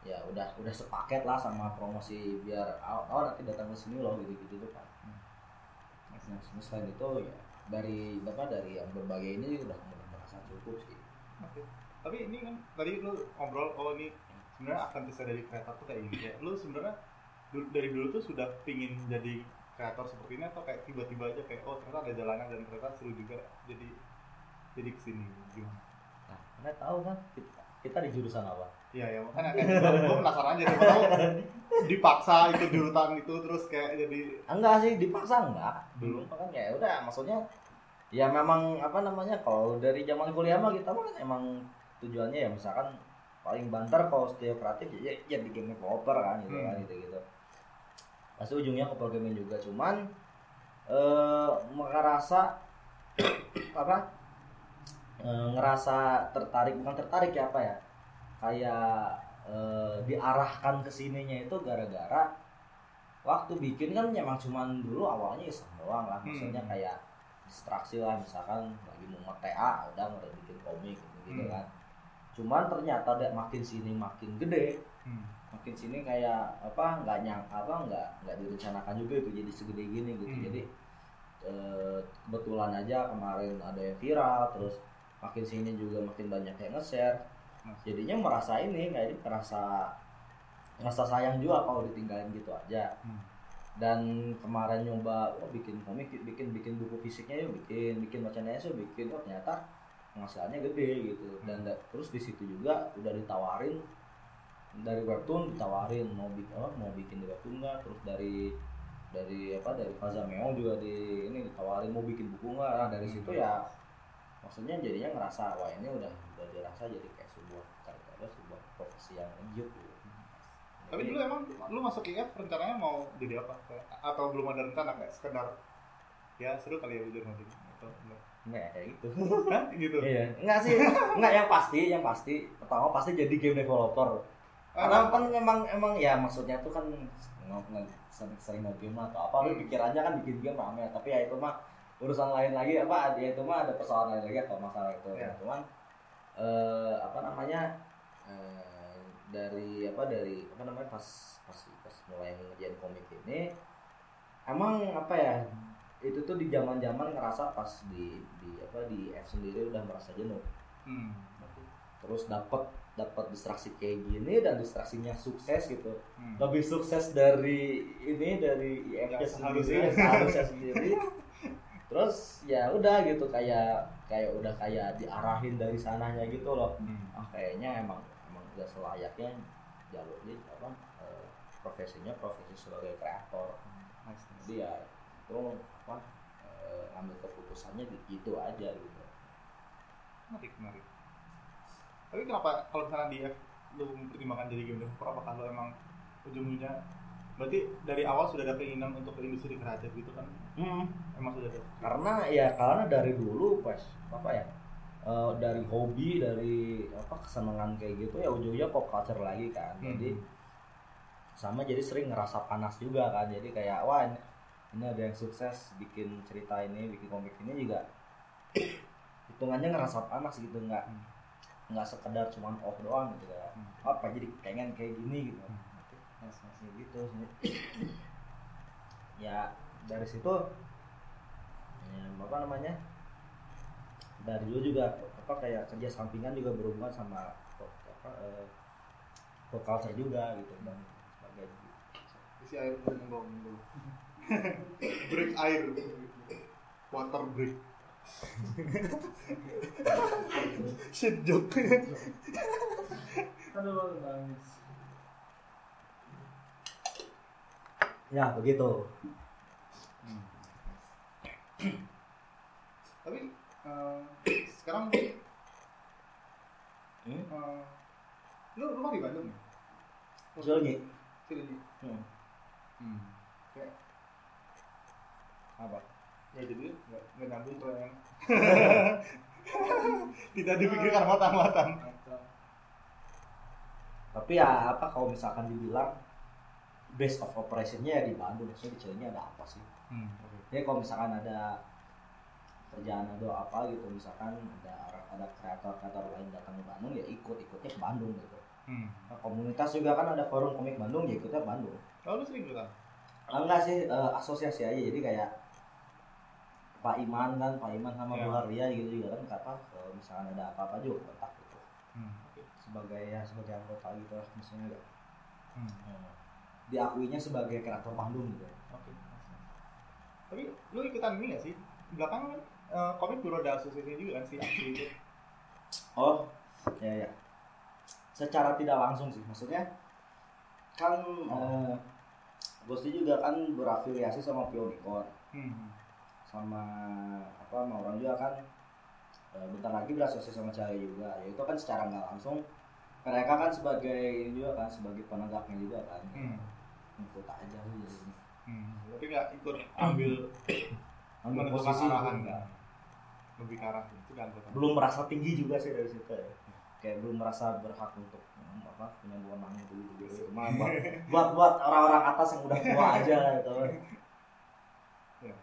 ya udah udah sepaket lah sama promosi biar oh, oh, nanti datang ke sini loh gitu gitu tuh kan nah selain itu ya dari apa dari yang berbagai ini udah udah merasa cukup sih Oke. Tapi ini kan tadi lu ngobrol oh ini sebenarnya akan bisa dari kreator tuh kayak gini. Kayak lu sebenarnya dari dulu tuh sudah pingin jadi kreator seperti ini atau kayak tiba-tiba aja kayak oh ternyata ada jalannya dan ternyata seru juga jadi jadi ke sini gimana? nah anda tahu kan kita, kita di jurusan apa Iya ya makanya kayak gua penasaran aja siapa tahu dipaksa ikut jurusan itu terus kayak jadi enggak sih dipaksa enggak. Dulu kan ya udah maksudnya ya memang apa namanya kalau dari zaman kuliah mah kita mah kan emang tujuannya ya misalkan paling banter kalau setiap kreatif ya, ya di game developer kan gitu kan Hmm. gitu gitu pasti ujungnya ke programming juga cuman eh merasa apa eh, ngerasa tertarik bukan tertarik ya apa ya kayak eh, diarahkan ke sininya itu gara-gara waktu bikin kan emang cuman dulu awalnya iseng doang lah maksudnya Hmm. kayak distraksi lah misalkan lagi mau TA udah udah bikin komik gitu, gitu Hmm. kan cuman ternyata dek makin sini makin gede hmm. makin sini kayak apa nggak nyang apa nggak nggak direncanakan juga itu jadi segede gini gitu Hmm. jadi eh, kebetulan aja kemarin ada yang viral terus makin sini juga makin banyak yang nge-share. Jadinya merasa ini kayak merasa merasa sayang juga kalau ditinggalin gitu aja. Hmm. dan kemarin nyoba oh, bikin komik bikin bikin buku fisiknya yuk bikin bikin bacanya yuk bikin oh ternyata penghasilannya gede gitu. Dan da- terus di situ juga udah ditawarin dari webtoon ditawarin mau bikin apa mau bikin di webtoon nggak terus dari dari apa dari Faza Meong juga di ini ditawarin mau bikin buku nggak. Nah, dari situ ya maksudnya jadinya ngerasa wah ini udah udah dirasa jadi kayak sebuah profesi yang lanjut gitu. Tapi dulu emang lu masuk IF rencananya mau jadi apa? Atau belum ada rencana kayak sekedar ya seru kali ya jadi nanti atau enggak? Nggak kayak gitu. Hah? gitu. Iya, enggak sih. Enggak yang pasti, yang pasti pertama pasti jadi game developer. Ah, Karena kan emang emang ya maksudnya tuh kan sering sering game lah atau apa lu Hmm. pikirannya kan bikin game rame tapi ya itu mah urusan lain lagi apa ya itu mah ada persoalan lain lagi atau masalah itu Iya. cuman eh, apa namanya eh, dari apa dari apa namanya pas pas pas mulai ngerjain komik ini emang apa ya itu tuh di zaman zaman ngerasa pas di di apa di F sendiri udah merasa jenuh Hmm. terus dapat dapat distraksi kayak gini dan distraksinya sukses gitu Hmm. lebih sukses dari ini dari Yang sendiri seharusnya sendiri terus ya udah gitu kayak kayak udah kayak diarahin dari sananya gitu loh Hmm. ah kayaknya emang udah selayaknya jalurnya apa eh, profesinya profesi sebagai kreator Nice, jadi ya itu apa eh, ambil keputusannya gitu aja gitu Menarik, menarik. Tapi kenapa kalau misalnya di F lu mempertimbangkan jadi game developer apakah lu emang ujung-ujungnya berarti dari awal sudah ada keinginan untuk ke industri kreatif gitu kan? Emang sudah ada. karena ya karena dari dulu pas apa ya eh, dari hobi dari apa kesenangan kayak gitu ya ujungnya pop culture lagi kan jadi Hmm. sama jadi sering ngerasa panas juga kan jadi kayak wah ini, ini ada yang sukses bikin cerita ini bikin komik ini juga hitungannya ngerasa panas gitu nggak Hmm. nggak sekedar cuman off doang gitu kayak Hmm. apa jadi pengen kayak gini gitu Hmm. Nice, gitu ya dari situ ya, apa namanya dari dulu juga apa kayak kerja sampingan juga berhubungan sama apa eh, pop culture juga gitu dan sebagainya. Isi air monggo break air. Water break. Shit joke. Aduh, nangis. ya begitu. Tapi eh, sekarang hmm? eh, lu rumah di Bandung ya? Cilenyi. Cilenyi. Hmm. Hmm. Kayak apa ya jadi nggak nggak nyambung pertanyaan. Tidak dipikirkan matang-matang. tapi ya apa kalau misalkan dibilang base of operationnya ya di Bandung maksudnya di Cilenyi ada apa sih Hmm. ya kalau misalkan ada kerjaan atau apa gitu misalkan ada ada kreator kreator lain datang ke Bandung ya ikut ikutnya ke Bandung gitu Hmm. nah, komunitas juga kan ada forum komik Bandung ya ikutnya ke Bandung Oh, lu sering juga? Ah, enggak sih eh, asosiasi aja jadi kayak Pak Iman kan Pak Iman sama Ya. Bu Haria gitu juga kan kata kalau misalkan ada apa-apa juga kontak gitu Hmm. sebagai ya sebagai anggota gitu lah misalnya ya. Hmm. Eh, diakuinya sebagai kreator Bandung gitu Oke. Tapi lu ikutan ini gak sih? Belakangan kan eh, komik ada asosiasi juga kan si Aksi itu. Oh, ya ya. Secara tidak langsung sih, maksudnya kan eh, Gusti juga kan berafiliasi sama Pionicon, Hmm. sama apa sama orang juga kan eh, bentar lagi berasosiasi sama Cahaya juga. Ya itu kan secara nggak langsung mereka kan sebagai ini juga kan sebagai penegaknya juga kan. Hmm. Ikut aja sih jadi Hmm. Tapi nggak ikut ambil ambil menentukan posisi arahan kan. Lebih ke arah itu kan belum merasa tinggi juga sih dari situ ya kayak belum merasa berhak untuk hmm, apa punya wewenang itu gitu, gitu. Cuma buat, buat buat orang-orang atas yang udah tua aja gitu Ya.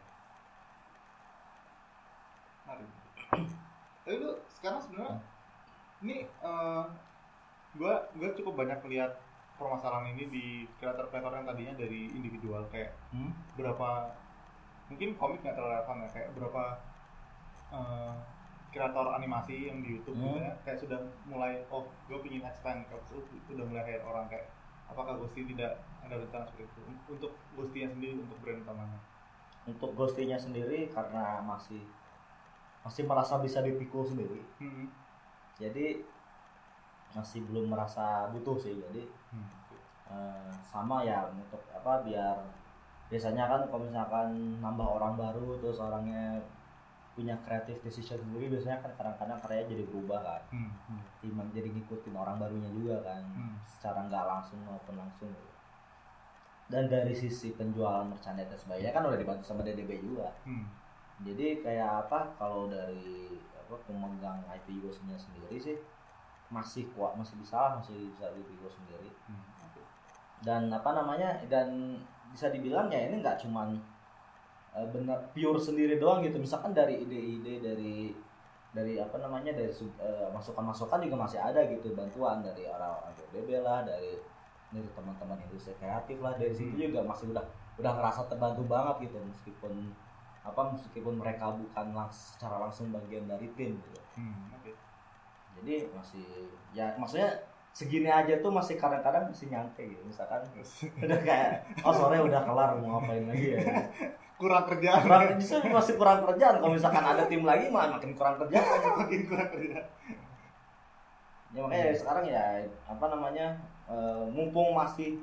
Tapi lu sekarang sebenarnya ini eh, gua gua cukup banyak lihat permasalahan ini di kreator-kreator yang tadinya dari individual kayak hmm? berapa mungkin komik nggak terlalu relevan ya kayak berapa eh, kreator animasi yang di YouTube Hmm. gitu ya, kayak sudah mulai oh gue pingin expand ke itu udah mulai hire orang kayak apakah Gusti tidak ada rencana seperti itu untuk Gustinya sendiri untuk brand utamanya untuk ghostinya sendiri karena masih masih merasa bisa dipikul sendiri hmm. jadi masih belum merasa butuh sih jadi Hmm. eh, sama ya untuk apa biar biasanya kan kalau misalkan nambah orang baru terus orangnya punya creative decision sendiri biasanya kan kadang-kadang karyanya jadi berubah kan Hmm. Hmm. jadi ngikutin orang barunya juga kan Hmm. secara nggak langsung maupun langsung gitu. dan dari sisi penjualan merchandise dan sebagainya kan udah dibantu sama DDB juga Hmm. jadi kayak apa kalau dari apa pemegang IP nya sendiri sih masih kuat masih bisa lah masih bisa di Go sendiri Hmm. Dan apa namanya dan bisa dibilang ya ini nggak cuman benar pure sendiri doang gitu. Misalkan dari ide-ide dari dari apa namanya dari eh, masukan-masukan juga masih ada gitu. Bantuan dari orang-orang PBB lah dari dari teman-teman industri kreatif lah. Dari situ Hmm. juga masih udah udah ngerasa terbantu banget gitu. Meskipun apa meskipun mereka bukan langs- secara langsung bagian dari tim gitu. Hmm. Oke. jadi masih ya maksudnya segini aja tuh masih kadang-kadang masih nyangke gitu. Misalkan udah kayak oh sore udah kelar mau ngapain lagi ya kurang kerjaan. Kurang justru masih kurang kerjaan. Kalau misalkan ada tim lagi malah makin kurang kerjaan. Makin kurang kerjaan. Ya makanya sekarang ya apa namanya eh, mumpung masih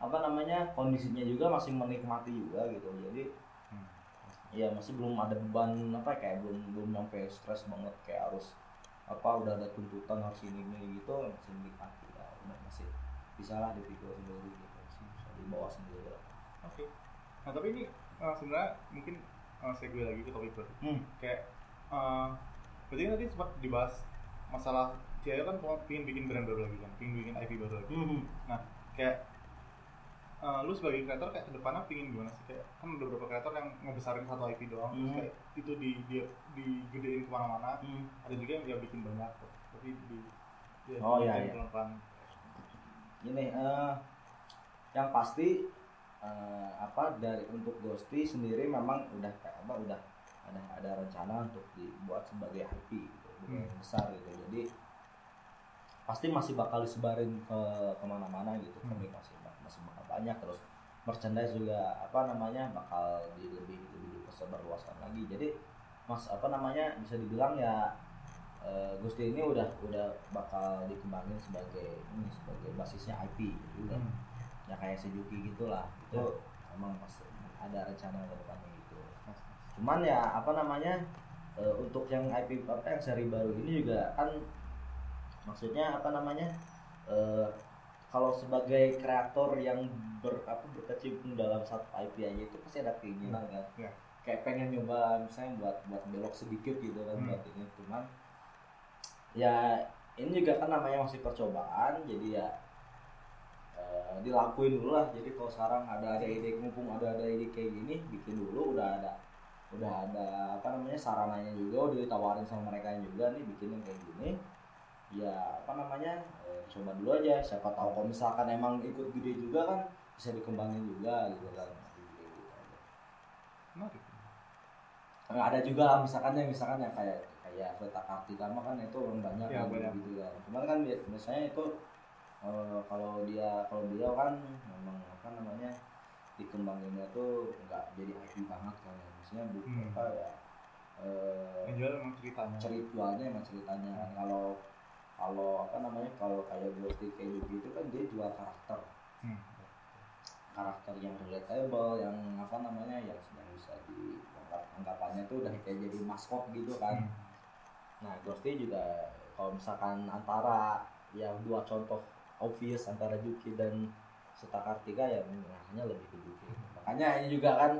apa namanya kondisinya juga masih menikmati juga gitu. Jadi Hmm. ya masih belum ada beban apa ya, kayak belum belum nyampe stres banget. Kayak harus apa udah ada tuntutan harus ini ini gitu masih menikmati ya. Udah masih bisa lah dipikul sendiri gitu. Masih bisa dibawa sendiri Oke. Nah tapi ini eh, sebenarnya mungkin uh, segue lagi ke topik baru. hmm. Kayak, uh, berarti kan tadi sempat dibahas masalah Ciayo kan pingin bikin brand baru lagi kan, pingin bikin IP baru lagi. Hmm. Nah kayak uh, lu sebagai kreator kayak ke depannya pingin gimana sih? Kayak kan ada beberapa kreator yang ngebesarin satu IP doang, terus Hmm. kayak itu di di digedein ke mana-mana. Hmm. Ada juga yang dia bikin banyak, tapi di ya, Oh, iya, iya. pelan-pelan. ini eh yang pasti eh, apa dari untuk Ghosty sendiri memang udah kayak apa udah ada ada rencana untuk dibuat sebagai IP gitu Hmm. besar gitu jadi pasti masih bakal disebarin ke ke mana-mana gitu Hmm. komik masih masih bakal banyak terus merchandise juga apa namanya bakal di lebih lebih dipersebarluaskan lagi jadi mas apa namanya bisa dibilang ya eh, Gusti ini udah udah bakal dikembangin sebagai ini sebagai basisnya IP gitu Hmm. Ya kayak Suzuki gitulah. Itu emang pasti ada rencana ke depannya gitu. Cuman ya apa namanya eh, untuk yang IP apa yang seri baru ini juga kan maksudnya apa namanya eh, kalau sebagai kreator yang ber apa berkecimpung dalam satu IP aja itu pasti ada keinginan kan. Ya. kayak pengen nyoba misalnya buat buat belok sedikit gitu kan Hmm. buat ini. Cuman ya ini juga kan namanya masih percobaan jadi ya eh, dilakuin dulu lah jadi kalau sekarang ada ada ide mumpung ada ada ide kayak gini bikin dulu udah ada udah ada apa namanya sarananya juga udah ditawarin sama mereka juga nih bikin yang kayak gini ya apa namanya eh, coba dulu aja siapa tahu kalau misalkan emang ikut gede juga kan bisa dikembangin juga gitu kan. Menarik. Nah, ada juga lah misalkan yang misalkan yang kayak kayak Kartika mah kan itu orang banyak Ya, kan banyak. gitu kan. Cuman kan bi- biasanya itu eh, kalau dia kalau beliau kan memang apa namanya dikembanginnya tuh nggak jadi IP banget kan ya. Maksudnya bukan Hmm. apa ya eh, Yang jual emang ceritanya. ceritanya emang ceritanya kan kalau kalau apa namanya kalau kayak Ghosty kayak gitu kan dia jual karakter Hmm. karakter yang relatable yang apa namanya yang yang bisa dianggap anggapannya tuh udah kayak jadi maskot gitu kan Hmm. nah Ghosty juga kalau misalkan antara yang dua contoh obvious antara Juki dan Seta Kartika ya hanya lebih ke Juki makanya ini juga kan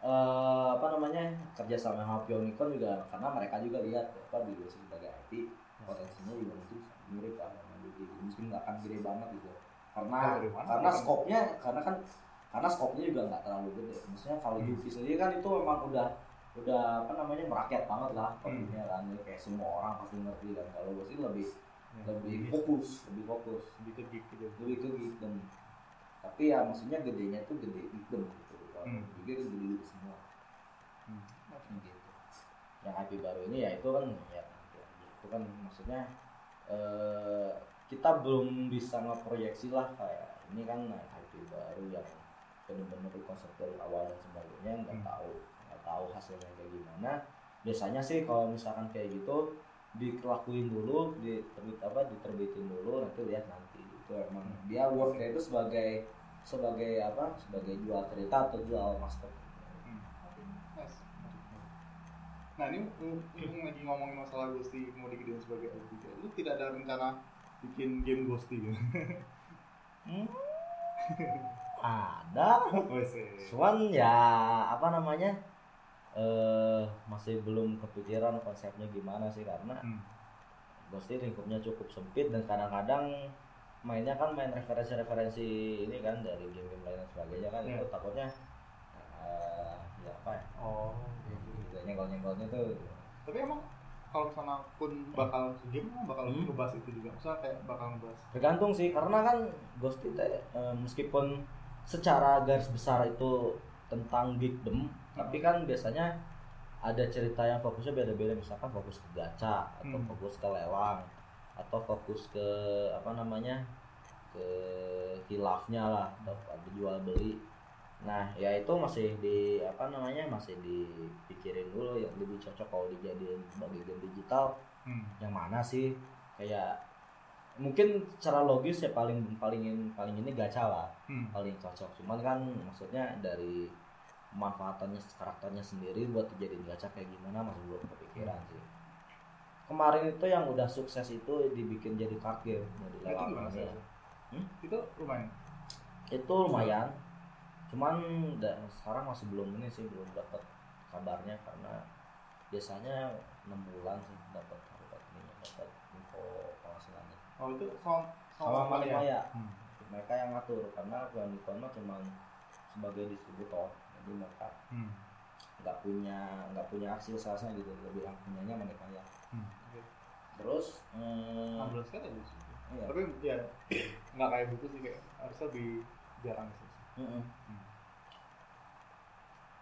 eh, apa namanya kerja sama sama Pionicon juga karena mereka juga lihat apa di sebagai IP potensinya juga mungkin mirip sama Juki mungkin nggak akan gede banget gitu karena mana? karena skopnya karena kan karena skopnya juga nggak terlalu gede maksudnya kalau Hmm. Juki sendiri kan itu memang udah udah apa namanya merakyat banget lah Hmm. kan kayak semua orang pasti ngerti kan kalau gue sih lebih Ya, lebih fokus lebih fokus lebih ke gitu. lebih ke geekdom tapi ya maksudnya gedenya tuh gede geekdom gitu kalau Hmm. juga kan gede semua Hmm. gitu yang IP baru ini ya itu kan ya itu kan maksudnya eh, kita belum bisa ngeproyeksi lah kayak ini kan IP baru yang benar-benar konsep dari awal dan sebagainya nggak Hmm. tahu nggak tahu hasilnya kayak gimana biasanya sih kalau misalkan kayak gitu dikelakuin dulu diterbit apa diterbitin dulu nanti lihat nanti itu emang dia worknya itu sebagai sebagai apa sebagai jual cerita atau jual maskot Hmm. Nah ini mumpung lagi ngomongin masalah Ghosty mau digedein sebagai LPG, lu tidak ada rencana bikin game Ghosty gitu? ada Oh sih. cuman ya apa namanya eh masih belum kepikiran konsepnya gimana sih karena Hmm. Ghosty lingkupnya cukup sempit dan kadang-kadang mainnya kan main referensi-referensi ini kan dari game-game lain dan sebagainya kan Iya. itu takutnya eh ya apa ya Oh. gitu nyenggol-nyenggolnya tuh Tapi emang kalau misalnya pun bakal game bakal Hmm. ngebahas itu juga. Misalnya kayak bakal ngebahas. tergantung sih karena kan Ghosty teh eh, meskipun secara garis besar itu tentang geekdom tapi kan biasanya ada cerita yang fokusnya beda-beda misalkan fokus ke gacha atau Hmm. fokus ke lelang atau fokus ke apa namanya ke hilafnya lah atau ada jual beli nah ya itu masih di apa namanya masih dipikirin dulu yang lebih cocok kalau dijadiin sebagai game digital Hmm. yang mana sih kayak mungkin secara logis ya paling palingin paling ini gacha lah Hmm. paling cocok cuman kan maksudnya dari manfaatannya karakternya sendiri buat dijadiin gacha kayak gimana masih belum kepikiran sih kemarin itu yang udah sukses itu dibikin jadi card game mau ya. Hmm? Itu lumayan. itu lumayan cuman da- sekarang masih belum ini sih belum dapat kabarnya karena biasanya enam bulan sih dapat dapat ini dapat info penghasilannya Oh itu sama sama Mania. Mania Hmm. mereka yang ngatur karena Famicom mah cuma sebagai distributor jadi mereka Hmm. nggak punya nggak punya hasil salesnya gitu lebih yang punyanya mereka ya Hmm. Terus hmm, 16 kan ada sih. iya. Tapi ya nggak kayak buku sih kayak harusnya lebih jarang sih. Mm-mm. Hmm.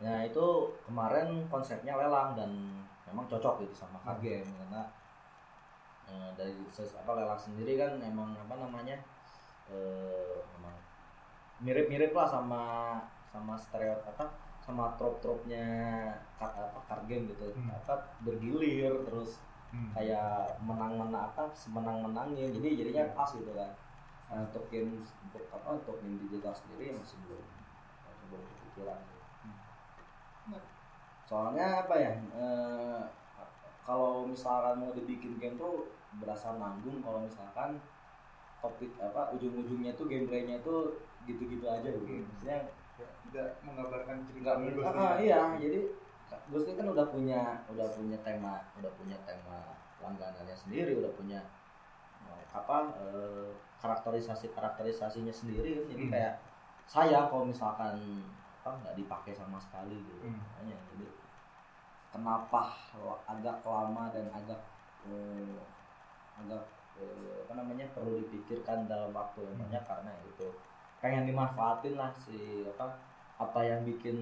Nah itu kemarin konsepnya lelang dan memang cocok gitu sama card game karena eh, dari ses- apa lelang sendiri kan emang apa namanya eh emang mirip-mirip lah sama sama stereo apa sama trop-tropnya apa card game gitu Hmm. apa bergilir terus Hmm. kayak menang-menang apa semenang menangnya jadi jadinya pas gitu kan Nah, untuk game untuk apa untuk game digital sendiri masih belum masih belum kepikiran. Hmm. soalnya apa ya eh, kalau misalkan mau dibikin game tuh berasa nanggung kalau misalkan topik apa ujung-ujungnya tuh gameplaynya tuh gitu-gitu aja gitu Hmm. maksudnya Ya, tidak menggambarkan cerita ah, ah, iya jadi Gusti kan udah punya udah punya tema udah punya tema langganannya sendiri udah punya eh, apa eh, karakterisasi karakterisasinya sendiri kan jadi Hmm. kayak sayang kalau misalkan apa nggak dipakai sama sekali gitu Hmm. makanya jadi kenapa agak lama dan agak eh, agak eh, apa namanya perlu dipikirkan dalam waktu yang Hmm. banyak karena itu pengen dimanfaatin lah si apa apa yang bikin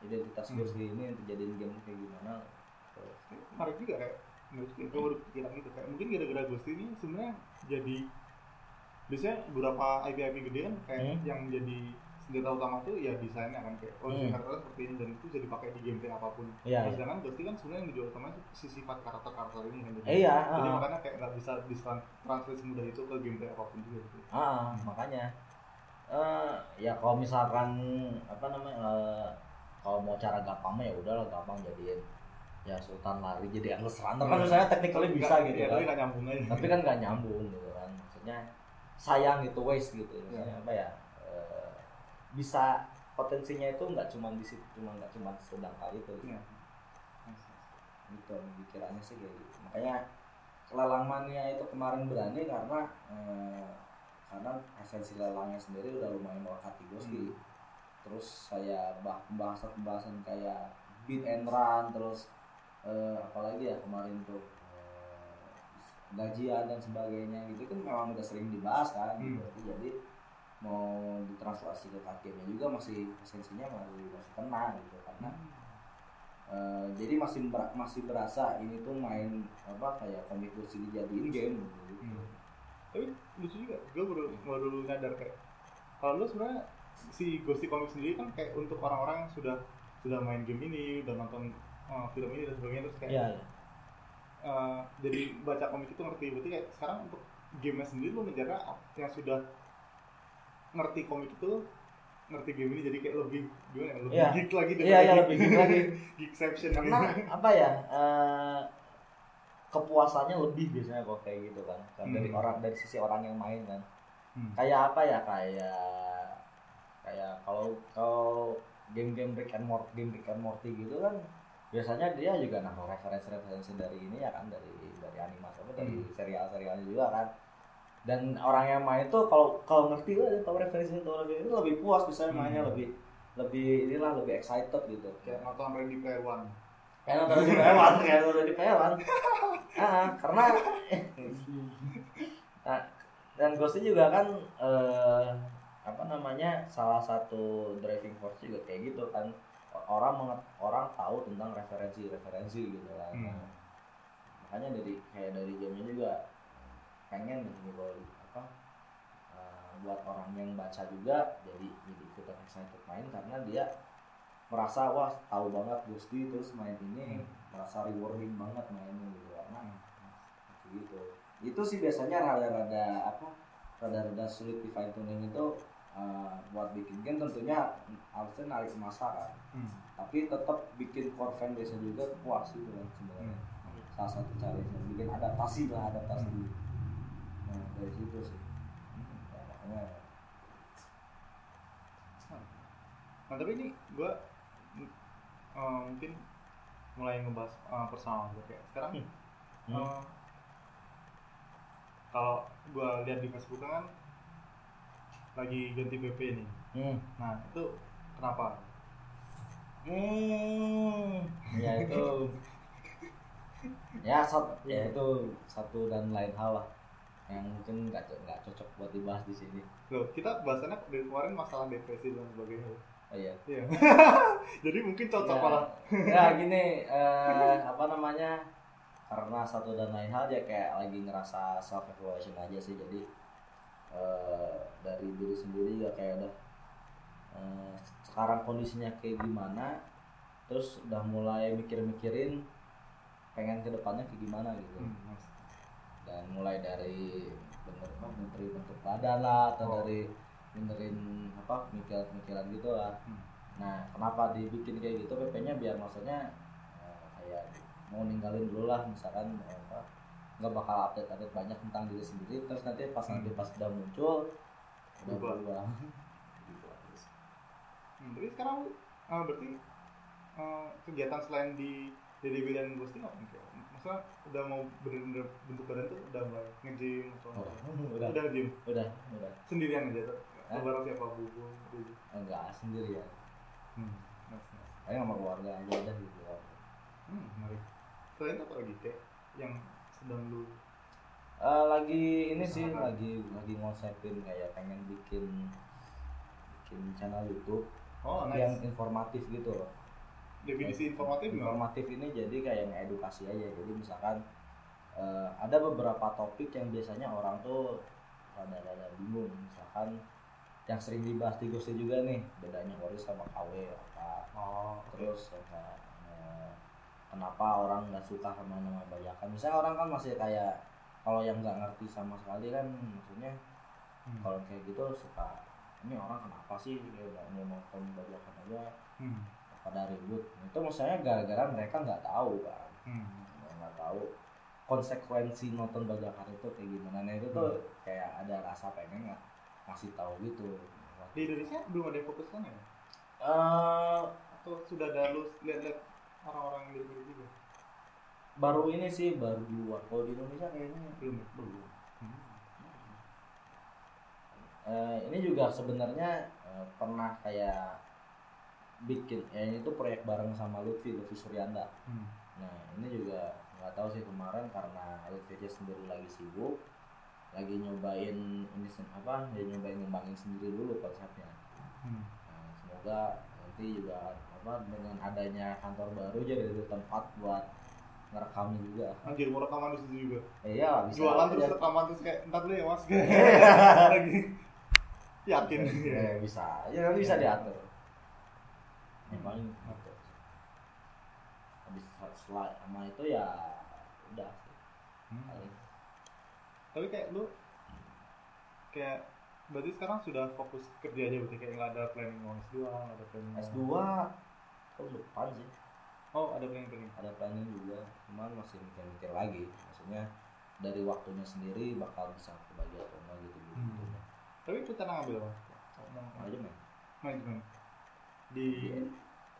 identitas Hmm. Ghost ini untuk jadiin game kayak gimana Terus, menarik juga kayak menurut gue gue baru kepikiran gitu kayak mungkin gara-gara Ghost ini sebenarnya jadi biasanya beberapa IP IP gede kan kayak Hmm. yang jadi senjata utama tuh ya desainnya kan kayak oh Hmm. karakternya seperti ini dan itu bisa dipakai di gameplay apa pun. Iya, Nah, iya. sedangkan Ghost kan sebenarnya yang dijual tuh si sifat karakter karakter ini kan jadi, iya, jadi ah. makanya kayak nggak bisa ditranslate semudah itu ke gameplay apa pun juga gitu. ah makanya eh ya kalau misalkan apa namanya eh, kalau mau cara gampang mah ya udahlah gampang jadiin ya Sultan lari jadi Endless Runner kan misalnya technically bisa gitu iya, kan tapi nggak nyambung aja. tapi kan nggak nyambung gitu kan maksudnya sayang gitu waste gitu Iya. maksudnya apa ya eh, bisa potensinya itu nggak cuma di situ cuma nggak cuma sedangkal itu gitu. Iya. gitu pikirannya sih kayak gitu makanya lelang mania itu kemarin berani karena karena esensi lelangnya sendiri udah lumayan melekat di Ghosti Hmm. terus saya bah pembahasan pembahasan kayak beat and run terus eh, apalagi ya kemarin tuh eh, gajian dan sebagainya gitu kan memang udah sering dibahas kan Hmm. gitu. jadi mau ditranslasi ke kakeknya juga masih esensinya masih masih kena gitu karena Eh, jadi masih ber- masih berasa ini tuh main apa kayak komik kursi dijadiin game gitu. Hmm. Tapi lucu juga, gue baru baru nyadar kayak kalau lu sebenarnya si Ghosty Comics sendiri kan kayak untuk orang-orang yang sudah sudah main game ini, udah nonton uh, film ini dan sebagainya terus kayak Iya, iya. uh, jadi baca komik itu ngerti berarti kayak sekarang untuk gamenya sendiri lu menjaga yang sudah ngerti komik itu ngerti game ini jadi kayak lebih gimana ya, lebih Iya. geek lagi Iya, iya lebih gitu lagi. geekception Karena apa ya? eh, kepuasannya lebih biasanya kok kayak gitu kan. Kan dari Hmm. orang dari sisi orang yang main kan. Hmm. Kayak apa ya? Kayak kayak kalau kalau game-game Rick and Morty, game Rick and Morty gitu kan biasanya dia juga naruh referensi-referensi dari ini ya kan dari dari animasi apa dari Hmm. serial-serialnya juga kan dan orang yang main tuh kalau kalau ngerti lah tahu referensi tahu referensi itu lebih puas bisa mainnya Hmm. lebih lebih inilah lebih excited gitu kayak nonton Ready Player One kayak nonton di Pewan kayak nonton di Pewan ah karena nah, dan Ghosty juga kan eh, apa namanya salah satu driving force juga kayak gitu kan. Orang menget- orang tahu tentang referensi-referensi gitu kan Hmm. makanya dari kayak dari gamenya juga pengen gitu kalau apa eh, buat orang yang baca juga jadi jadi ikutan excited main karena dia merasa wah tahu banget Gusti terus main ini Hmm. merasa rewarding banget mainnya gitu karena Hmm. gitu itu sih biasanya rada-rada apa rada-rada sulit di fine tuning itu eh, buat bikin game tentunya harusnya narik masa kan Hmm. tapi tetap bikin core fan base juga puas gitu kan sebenarnya Hmm. salah satu challenge bikin adaptasi lah adaptasi Hmm. nah, dari situ sih ya, makanya Nah tapi ini gue mungkin mulai ngebahas uh, personal gitu kayak sekarang Hmm. uh, kalau gue lihat di Facebook kan lagi ganti PP nih. hmm. Nah itu kenapa? Hmm, ya itu ya satu ya itu satu dan lain hal lah yang mungkin nggak nggak cocok buat dibahas di sini. Loh kita bahasannya dari kemarin masalah depresi dan sebagainya. Oh iya Iya. Jadi mungkin cocok ya, malah. ya gini eh, apa namanya karena satu dan lain hal ya kayak lagi ngerasa self evaluation aja sih jadi eh, dari diri sendiri ya kayak udah eh, sekarang kondisinya kayak gimana terus udah mulai mikir-mikirin pengen ke depannya kayak gimana gitu Hmm, dan mulai dari bener apa menteri bentuk badan lah atau Oh. dari benerin apa pemikiran-pemikiran gitu lah Hmm. nah kenapa dibikin kayak gitu PP-nya biar maksudnya eh, kayak mau ninggalin dulu lah misalkan eh, apa nggak bakal update update banyak tentang diri sendiri terus nanti pas nanti Hmm. pas udah muncul udah Berubah. gitu. Hmm, Berarti sekarang lu, eh, berarti eh, kegiatan selain di Dede William Ghosting apa? Kayak, Maksudnya udah mau bener-bener bentuk badan tuh udah mulai nge-gym atau Oh, udah udah gym udah udah sendirian aja tuh. Hah? Bareng siapa bubu gitu. enggak sendiri ya Hmm. Nice, nice. kayak sama keluarga aja udah gitu Hmm, menarik. Selain apa lagi kayak yang sedang lu Eh, lagi ini sih Usahakan. lagi lagi ngonsepin kayak pengen bikin bikin channel YouTube Oh, yang nice. informatif gitu loh. Definisi informatif? Informatif ini jadi kayak ngedukasi aja. Jadi misalkan eh, ada beberapa topik yang biasanya orang tuh rada-rada bingung. Misalkan yang sering dibahas di Ghosty juga nih bedanya Horis sama KW apa Oh, terus kayak eh, kenapa orang nggak suka sama nama bajakan misalnya orang kan masih kayak kalau yang nggak ngerti sama sekali kan maksudnya Hmm. kalau kayak gitu suka ini orang kenapa sih dia nggak mau nonton bajakan aja Hmm. pada ribut itu maksudnya gara-gara mereka nggak tahu kan Hmm. nggak tahu konsekuensi nonton bajakan itu kayak gimana nah itu tuh Hmm. kayak ada rasa pengen nggak ngasih tahu gitu Di Indonesia belum ada yang fokus sana ya? eh Atau sudah ada lu lihat-lihat orang-orang yang dari juga? baru ini sih baru di luar kalau di Indonesia kayaknya Belum ya? belum Hmm. Eh, ini juga sebenarnya eh, pernah kayak bikin ya ini tuh proyek bareng sama Lutfi Lutfi Suryanda Hmm. nah ini juga nggak tahu sih kemarin karena Lutfi sendiri lagi sibuk lagi nyobain ini apa dia nyobain ngembangin sendiri dulu konsepnya Hmm. nah, semoga nanti juga apa dengan adanya kantor baru jadi ada tempat buat ngerekamnya juga Anjir mau rekaman di situ juga. eh, iya bisa Jualan terus rekaman terus kayak entar dulu ya mas. Lagi. Yakin. Eh, bisa ya nanti bisa diatur yang paling habis setelah sama itu ya udah Hmm. paling Tapi kayak lu kayak berarti sekarang sudah fokus kerja aja berarti kayak nggak ada planning mau S2, nggak ada planning mau- S2 tahun depan sih Oh, ada planning planning. ada planning juga cuman masih mikir-mikir lagi maksudnya dari waktunya sendiri bakal bisa kebagi atau enggak gitu gitu Hmm. Tapi itu tenang ambil apa? Manajemen manajemen di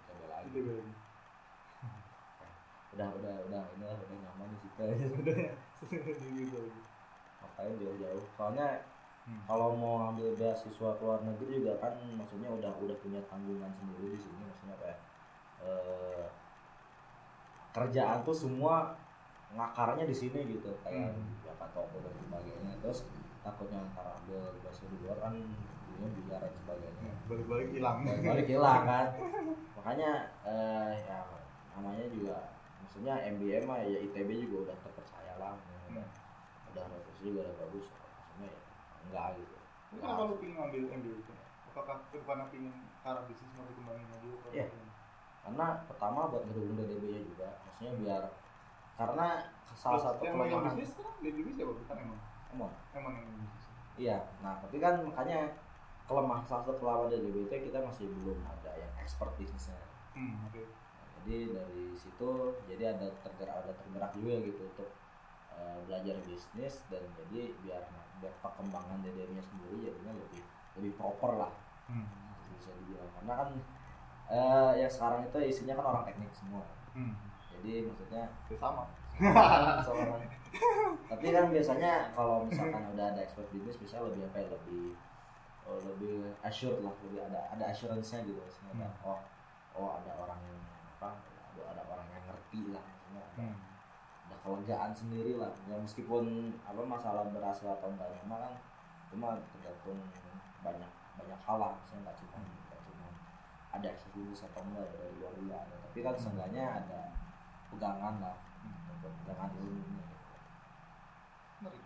coba lagi di lagi. udah udah udah ini lah udah nyaman di situ Udah ya. Gitu lagi. Makanya jauh-jauh. Soalnya Hmm. kalau mau ambil beasiswa ke luar negeri juga kan maksudnya udah udah punya tanggungan sendiri di sini. Maksudnya kayak eh, kerjaan tuh semua ngakarnya di sini gitu. Kayak Hmm. toko dan sebagainya. Terus takutnya ntar ambil beasiswa di luar kan dunia biar dan sebagainya. Ya, Balik-balik hilang. balik hilang kan. Makanya eh, ya namanya juga maksudnya MBM mah ya ITB juga udah terpercaya lah. Udah udah referensi juga udah bagus maksudnya ya enggak gitu Tapi kenapa lu pengen ngambil MBA itu? Apakah ke depannya pengen ke arah bisnis mau dikembangin lagi? gimana? karena pertama buat ngedukung DDB nya juga maksudnya biar karena salah Terus satu yang kelemahan bisnis kan bisnis siapa? Bukan emang. emang Emang yang bisnis. iya nah tapi kan makanya kelemahan salah satu kelemahan DDB itu kita masih belum ada yang expert bisnisnya Hmm, oke. Nah, jadi dari situ jadi ada tergerak ada tergerak juga gitu untuk eh, belajar bisnis dan jadi biar biar perkembangan DDB nya sendiri jadinya lebih lebih proper lah Hmm. bisa dibilang karena kan eh, yang sekarang itu isinya kan orang teknik semua Hmm. jadi maksudnya Ya sama. tapi kan biasanya kalau misalkan udah ada expert bisnis bisa lebih apa ya lebih oh, lebih assured lah lebih ada ada assurance-nya gitu maksudnya ada, oh oh ada orang yang apa ada, ada orang yang ngerti lah maksudnya Hmm. Kelegaan sendiri lah. Ya meskipun apa masalah berhasil atau enggaknya mah kan cuma tergantung banyak banyak hal lah. Maksudnya nggak cuma nggak cuma ada eksklusif atau enggak ya, dari luar juga ada tapi kan seenggaknya ada pegangan lah. Pegangan ilmunya menarik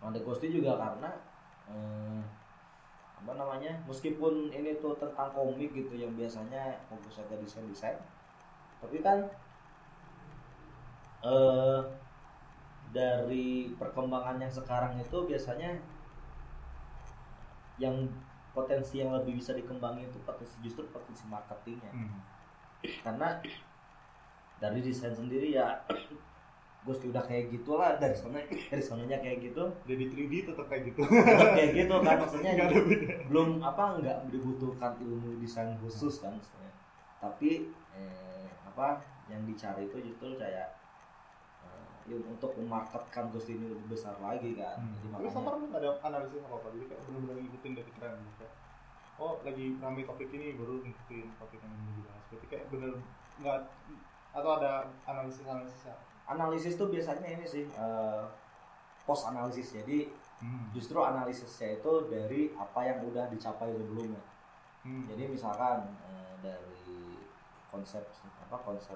menarik. Gusti juga karena eh, apa namanya meskipun ini tuh tentang komik gitu yang biasanya fokusnya ke desain desain tapi kan eh dari perkembangan yang sekarang itu biasanya yang potensi yang lebih bisa dikembangin itu potensi justru potensi marketingnya. Hmm. karena dari desain sendiri ya Gusti udah kayak gitulah dari sana dari sananya kayak gitu. Jadi 3D tetap kayak gitu. Tetap kayak gitu kan maksudnya belum apa nggak dibutuhkan ilmu desain khusus kan maksudnya. Tapi eh, apa yang dicari itu justru kayak untuk memarketkan Ghost ini lebih besar lagi kan Hmm. jadi makanya sama nggak ada analisis apa apa, jadi kayak benar-benar ngikutin dari tren gitu. Kayak, oh lagi rame topik ini baru ngikutin topik yang ini dibahas. Berarti kayak bener nggak atau ada analisis analisisnya. analisis tuh biasanya ini sih eh, post analisis jadi Hmm. justru analisisnya itu dari apa yang udah dicapai sebelumnya Hmm. jadi misalkan eh, dari konsep apa konsep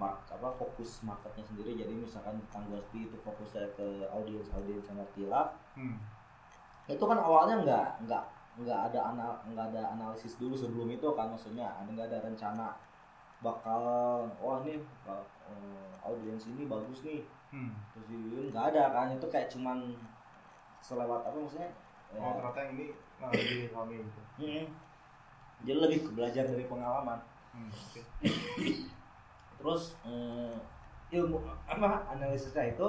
mark apa fokus marketnya sendiri jadi misalkan tentang Ghosty itu fokusnya ke audiens audiens yang ngerti lah Hmm. itu kan awalnya nggak nggak nggak ada anal nggak ada analisis dulu sebelum itu kan maksudnya ada nggak ada rencana bakal wah ini eh, audiens ini bagus nih Hmm. terus nggak ada kan itu kayak cuman selewat apa maksudnya ya, Oh ternyata yang ini nah, lebih rame gitu. mm, jadi lebih belajar dari pengalaman Hmm. Oke. terus eh, ilmu apa analisisnya itu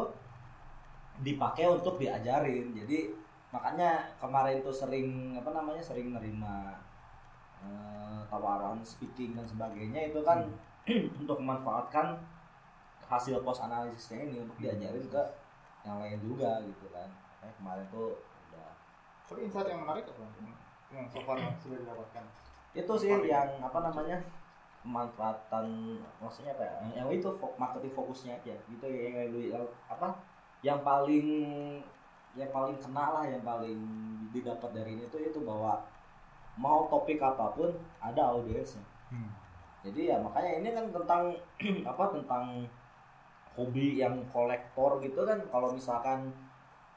dipakai untuk diajarin. Jadi makanya kemarin tuh sering apa namanya sering nerima eh, tawaran speaking dan sebagainya itu kan untuk memanfaatkan hasil post analisisnya ini untuk diajarin ke yang lain juga gitu kan. Makanya kemarin tuh udah. Tapi insight yang menarik apa? Yang- Yang so far sudah didapatkan. itu sih Paling- yang apa namanya pemanfaatan maksudnya apa ya yang, itu marketing fokusnya aja gitu ya yang, apa yang paling yang paling kena lah yang paling didapat dari ini tuh itu bahwa mau topik apa pun ada audiensnya Hmm. jadi ya makanya ini kan tentang apa tentang hobi yang kolektor gitu kan kalau misalkan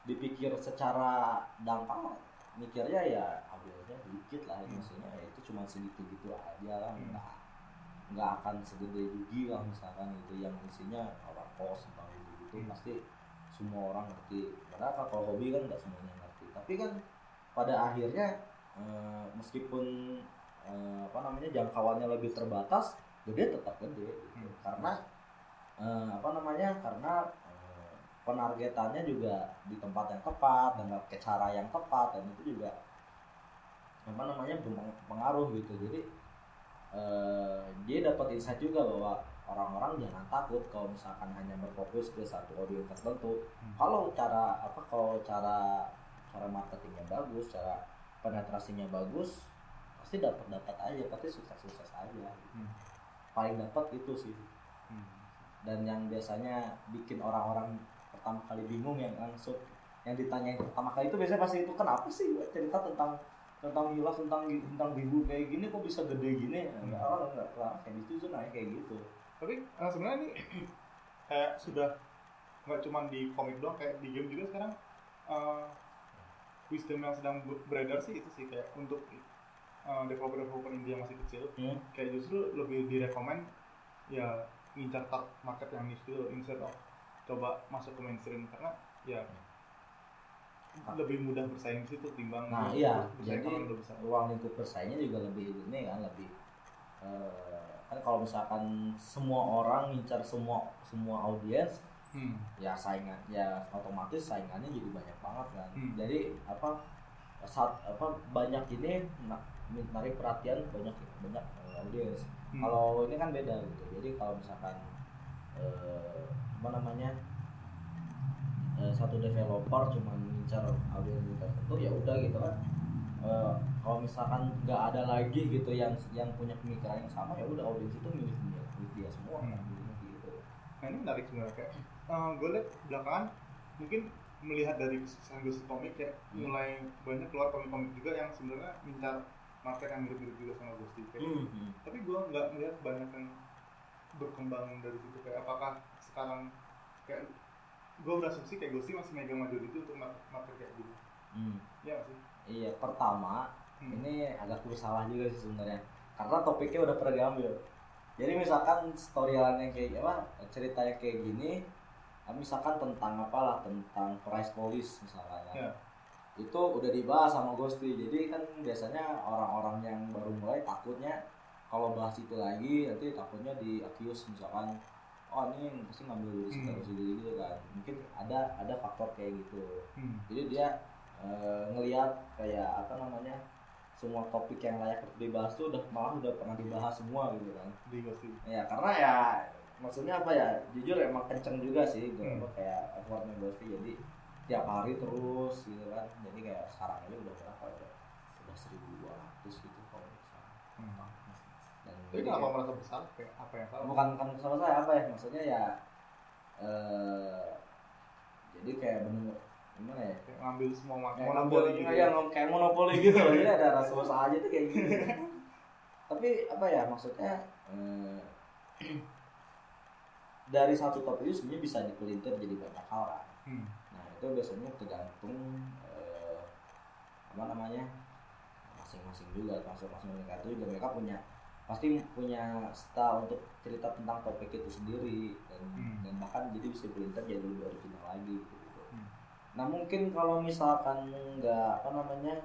dipikir secara dampak mikirnya ya audiensnya dikit lah Hmm. maksudnya ya itu cuma segitu gitu aja lah Hmm. nggak nggak akan segede Yugi lah misalkan itu yang isinya orang kos tentang itu Hmm. pasti semua orang ngerti kan kalau hobi kan nggak semuanya ngerti tapi kan pada akhirnya eh, meskipun eh, apa namanya jangkauannya lebih terbatas gede tetap gede gitu. Hmm. karena eh, apa namanya karena penargetannya juga di tempat yang tepat dengan cara yang tepat dan itu juga apa namanya berpengaruh gitu jadi eh, dia dapat insight juga bahwa orang-orang jangan takut kalau misalkan hanya berfokus ke satu audiens tertentu Hmm. kalau cara apa kalau cara cara marketingnya bagus cara penetrasinya bagus pasti dapat dapat aja pasti sukses sukses aja. Hmm. paling dapat itu sih Hmm. dan yang biasanya bikin orang-orang pertama kali bingung yang langsung yang ditanyain pertama kali itu biasanya pasti itu kenapa sih cerita tentang tentang hilaf tentang tentang bibu kayak gini kok bisa gede gini Hmm. orang nggak lah kayak gitu tuh naik kayak gitu Tapi eh, sebenarnya ini kayak sudah nggak cuma di komik doang, kayak di game juga sekarang eh, wisdom yang sedang be- beredar sih itu sih kayak untuk eh, developer-developer indie yang masih kecil Hmm. kayak justru lebih direkomend ya ngincar market yang niche dulu instead of coba masuk ke mainstream karena ya lebih mudah bersaing di situ timbang Nah, iya. Jadi, ruang lingkup bersaingnya juga lebih ini kan lebih eh, kan kalau misalkan semua orang ngincar semua semua audiens Hmm. ya saingan ya otomatis saingannya jadi banyak banget kan Hmm. jadi apa saat apa banyak ini na- menarik perhatian banyak banyak eh, audiens Hmm. kalau ini kan beda gitu jadi kalau misalkan eh, apa namanya satu developer cuma mengincar audiens tertentu ya udah gitu kan Eh, kalau misalkan nggak ada lagi gitu yang yang punya pemikiran yang sama ya udah audiens itu milih dia, milih dia semua kan Hmm. Jadinya gitu Nah ini menarik sebenarnya kayak gue lihat belakangan mungkin melihat dari gue komik kayak Hmm. mulai banyak keluar komik-komik juga yang sebenarnya mincar market yang mirip-mirip juga sama Ghosty kayak Hmm, hmm. tapi gue nggak melihat banyak yang berkembang dari situ kayak apakah sekarang kayak gue berasumsi kayak Ghosty masih megang majority untuk market, kayak gini Hmm. Iya sih Iya, pertama Hmm. ini agak bersalah juga sih sebenarnya. Karena topiknya udah pernah diambil. Jadi misalkan storyline yang kayak apa, ceritanya kayak gini, ah, misalkan tentang apalah, tentang price police misalkan ya. Ya. Itu udah dibahas sama Ghosty. Jadi kan biasanya orang-orang yang baru mulai takutnya kalau bahas itu lagi nanti takutnya di accuse misalkan oh ini pasti ngambil sini Hmm. sini gitu kan. Mungkin ada ada faktor kayak gitu Hmm. jadi dia eh, ngelihat kayak apa namanya semua topik yang layak untuk dibahas tuh udah malah udah pernah dibahas semua gitu kan ya karena ya maksudnya apa ya jujur emang kenceng juga sih gue Hmm. apa kayak effortnya Ghosty jadi tiap hari terus gitu kan jadi kayak sekarang aja udah berapa ya udah seribu dua ratus gitu kalau salah dan tapi jadi kenapa merasa bersalah? Kayak apa yang salah? Bukan bukan salah saya apa ya? Maksudnya ya eh jadi kayak bener gimana ya? Kayak ngambil semua market kayak monopoli gitu ya, kayak monopoli gitu jadi ada rasa usaha aja tuh kayak gitu tapi apa ya maksudnya eh, dari satu topik itu sebenarnya bisa dipelintir jadi banyak hal kan. Hmm. nah itu biasanya tergantung eh, apa namanya masing-masing juga masing-masing mereka itu juga mereka punya pasti punya style untuk cerita tentang topik itu sendiri dan, Hmm. dan bahkan jadi bisa dipelintir jadi lebih original lagi gitu, gitu. Hmm. Nah mungkin kalau misalkan nggak apa namanya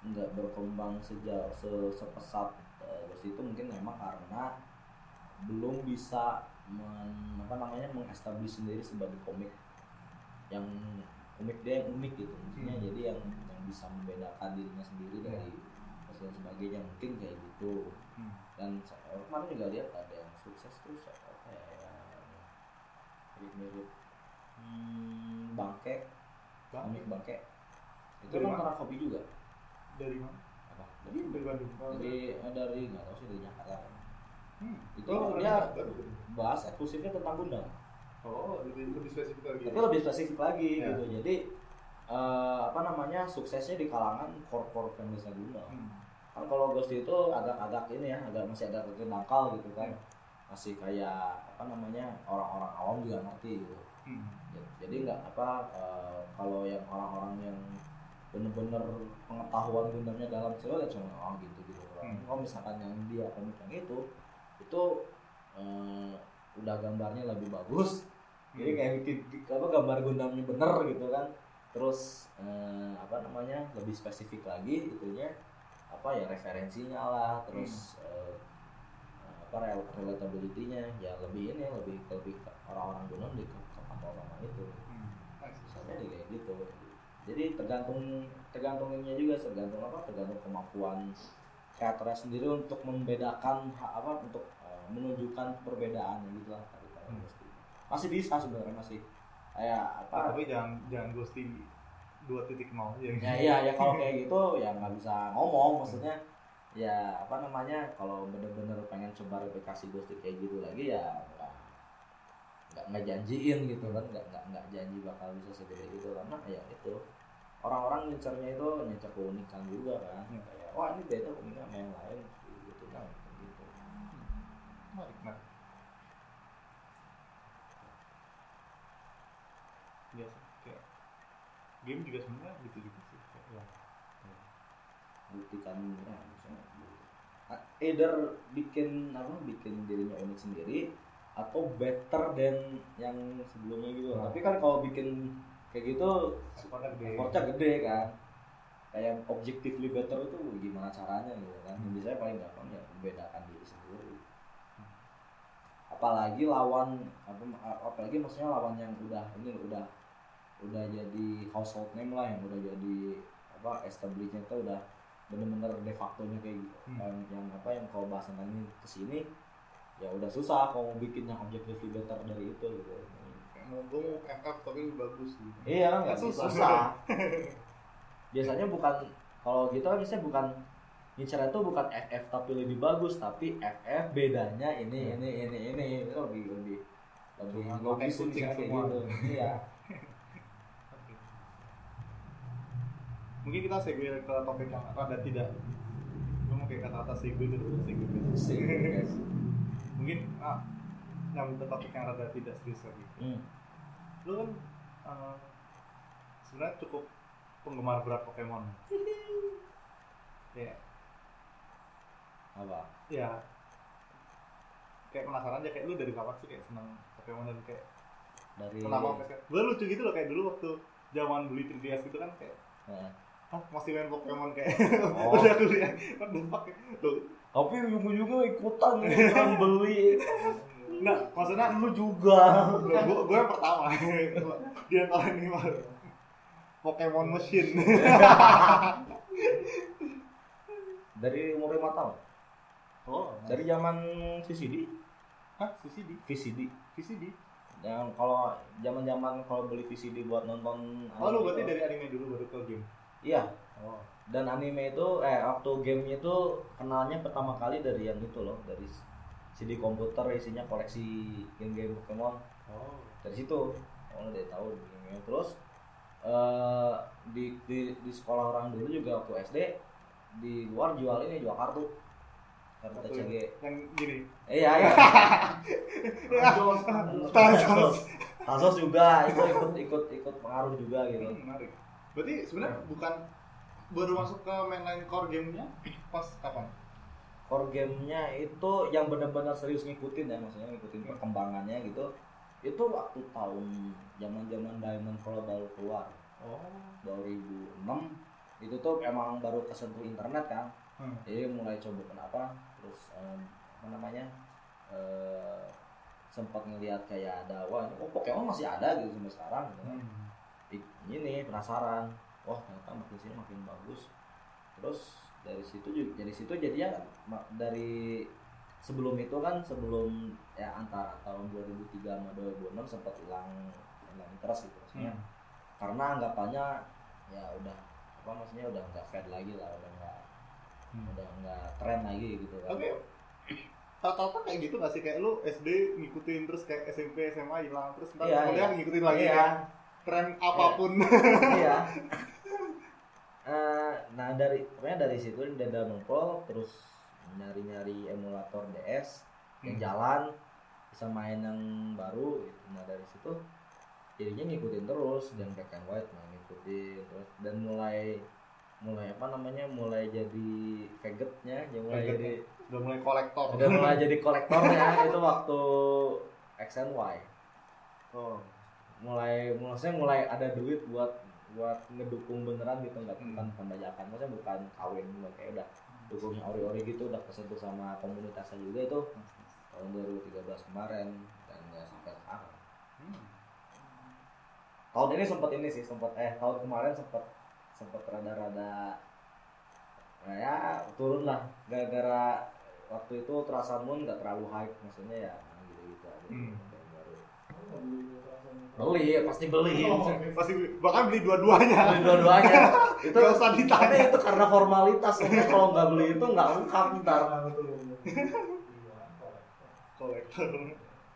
nggak berkembang sejauh se sepesat Ghost itu mungkin memang karena belum bisa men, apa namanya mengestablish sendiri sebagai komik yang komik dia yang unik gitu maksudnya Hmm. jadi yang yang bisa membedakan dirinya sendiri dari Ghost dan sebagainya mungkin kayak gitu Hmm. Dan saya kemarin juga lihat ada yang sukses tuh siapa apa ya yang mirip-mirip hmm, bangke Bang, komik bangke. Itu Dari kan pernah kopi juga. Dari mana? Apa? Dari dari Bandung. Dari eh, dari nggak tahu sih dari Jakarta. Hmm. itu Oh, dia bahas eksklusifnya tentang Gundam. Oh lebih lebih spesifik lagi. Tapi lebih spesifik lagi Ya. gitu. Jadi eh, apa namanya suksesnya di kalangan core core fansnya Gundam. Hmm. Kan kalau Ghost itu agak-agak ini ya agak masih agak dangkal gitu kan masih kayak apa namanya orang-orang awam juga ngerti gitu Hmm. Jadi nggak apa eh, kalau yang orang-orang yang bener-bener pengetahuan Gundamnya dalam serial ya cuma oh gitu gitu Hmm. kalau misalkan yang dia komik yang itu itu eh, udah gambarnya lebih bagus jadi Hmm. kayak bikin apa gambar Gundamnya bener gitu kan terus eh, apa namanya lebih spesifik lagi itunya apa ya referensinya lah terus eh, apa rel relatability-nya ya lebih ini lebih lebih ke orang-orang Gundam di sama itu. Hmm. Misalnya di kayak gitu. Jadi tergantung tergantung ininya juga tergantung apa tergantung kemampuan kreatornya sendiri untuk membedakan apa untuk eh, menunjukkan perbedaannya gitu lah Hmm. Masih bisa sebenarnya masih. Kayak apa? Tapi jangan jangan ghosting dua titik nol ya ya iya ya kalau kayak gitu ya nggak bisa ngomong maksudnya ya apa namanya kalau bener-bener pengen coba replikasi ghosting kayak gitu lagi ya nggak nggak janjiin gitu kan nggak nggak nggak janji bakal bisa segede itu karena ya itu orang-orang ngincernya itu ngincer keunikan juga kan Hmm. kayak wah ini beda uniknya sama yang lain gitu kan gitu. Menarik biasa kayak game juga sebenarnya gitu juga sih ya. buktikan ya misalnya gitu. Either bikin apa bikin dirinya unik sendiri atau better than yang sebelumnya gitu Nah. tapi kan kalau bikin kayak gitu Effortnya gede. effortnya gede kan kayak objectively better itu gimana caranya gitu kan Hmm. biasanya paling gampang ya membedakan diri sendiri apalagi lawan apa apalagi maksudnya lawan yang udah ini udah udah jadi household name lah yang udah jadi apa establishnya itu udah bener-bener de facto-nya kayak gitu Hmm. yang, yang apa yang kalau bahas tentang ini ke sini ya udah susah kalau mau bikin yang objectively better dari itu gitu mau FF tapi lebih bagus gitu Iya kan nggak susah. susah. biasanya bukan kalau gitu kan biasanya bukan Ngincer itu bukan FF tapi lebih bagus tapi FF bedanya ini Ya. ini ini ini itu lebih lebih lebih logis misalnya kayak gitu. Iya. Oke. Mungkin kita segue ke topik yang rada tidak gue mau pakai kata-kata seigo itu dulu seigo Sing, guys. mungkin ah, yang ke topik yang rada tidak serius lagi Hmm. lu kan eh, sebenarnya cukup penggemar berat Pokemon ya Apa? ya kayak penasaran aja kayak lu dari kapan sih kayak seneng Pokemon dan kayak Dari kenapa gue lucu gitu loh kayak dulu waktu zaman beli 3DS gitu kan kayak Nah. Ah masih main Pokemon kayak. Oh. udah kuliah. Kan tuh. Tapi ujung-ujungnya ikutan ikutan beli. nah maksudnya Lu juga. gue gue yang pertama. Di antara ini mah Pokemon Machine Dari umur lima tahun. oh. Dari zaman VCD, hah? VCD VCD. VCD Yang kalau zaman-zaman kalau beli VCD buat nonton oh lu berarti dari anime dulu baru ke game Iya. oh. Dan anime itu eh waktu gamenya itu kenalnya pertama kali dari yang itu loh, dari CD komputer isinya koleksi game-game Pokemon. oh. Dari situ. Oh, udah tahu game terus eh di, di di sekolah orang dulu juga waktu SD di luar jual ini jual kartu. Kartu TCG yang gini. Eh, iya iya. Tazos, Tazos. Tazos juga itu ikut ikut ikut pengaruh juga gitu. Hmm, menarik berarti sebenarnya bukan baru masuk ke mainline core gamenya pas kapan core gamenya itu yang benar-benar serius ngikutin ya maksudnya ngikutin perkembangannya gitu itu waktu tahun zaman zaman Diamond Pearl baru keluar oh 2006 itu tuh emang baru kesentuh internet kan hmm. jadi mulai coba kenapa terus em, apa namanya eh, sempat ngelihat kayak ada wah oh Pokemon masih ada gitu sampai sekarang gitu kan. Hmm. Ini penasaran wah ternyata makin sini makin bagus terus dari situ juga dari situ jadinya dari sebelum itu kan sebelum ya antara tahun 2003 sama 2006 sempat hilang hilang interest gitu maksudnya Hmm. karena anggapannya ya udah apa maksudnya udah nggak fad lagi lah udah nggak Hmm. udah nggak tren lagi gitu kan Tapi rata-rata kayak gitu gak sih kayak lu SD ngikutin terus kayak SMP SMA hilang terus ntar Iya, kuliah iya. ngikutin lagi Iya. kayak tren apa pun. iya Eh, nah dari pokoknya dari situ dada nongkrong terus nyari-nyari emulator DS yang Hmm. jalan bisa main yang baru gitu. nah dari situ jadinya ngikutin terus dan black and white nah ngikutin terus dan mulai mulai apa namanya mulai jadi vegetnya ya mulai Vegetnya. jadi Udah mulai kolektor. udah mulai jadi kolektornya itu waktu X and Y Oh. Mulai maksudnya mulai ada duit buat buat ngedukung beneran gitu nggak Hmm. bukan pembajakan maksudnya bukan kawin gitu kayak udah dukungnya ori-ori gitu udah kesentuh sama komunitasnya juga itu tahun 2013 kemarin dan nggak sampai sekarang. Hmm. tahun ini sempat ini sih sempat eh tahun kemarin sempat sempat rada-rada nah ya turun lah. Gara-gara waktu itu Terasa Moon nggak terlalu hype maksudnya ya gitu-gitu aja. Hmm. yang baru beli ya pasti beli Oh, pasti beli. bahkan beli dua-duanya. beli dua-duanya itu Gak usah ditanya. itu karena formalitas kalau nggak beli itu nggak lengkap ntar kolektor.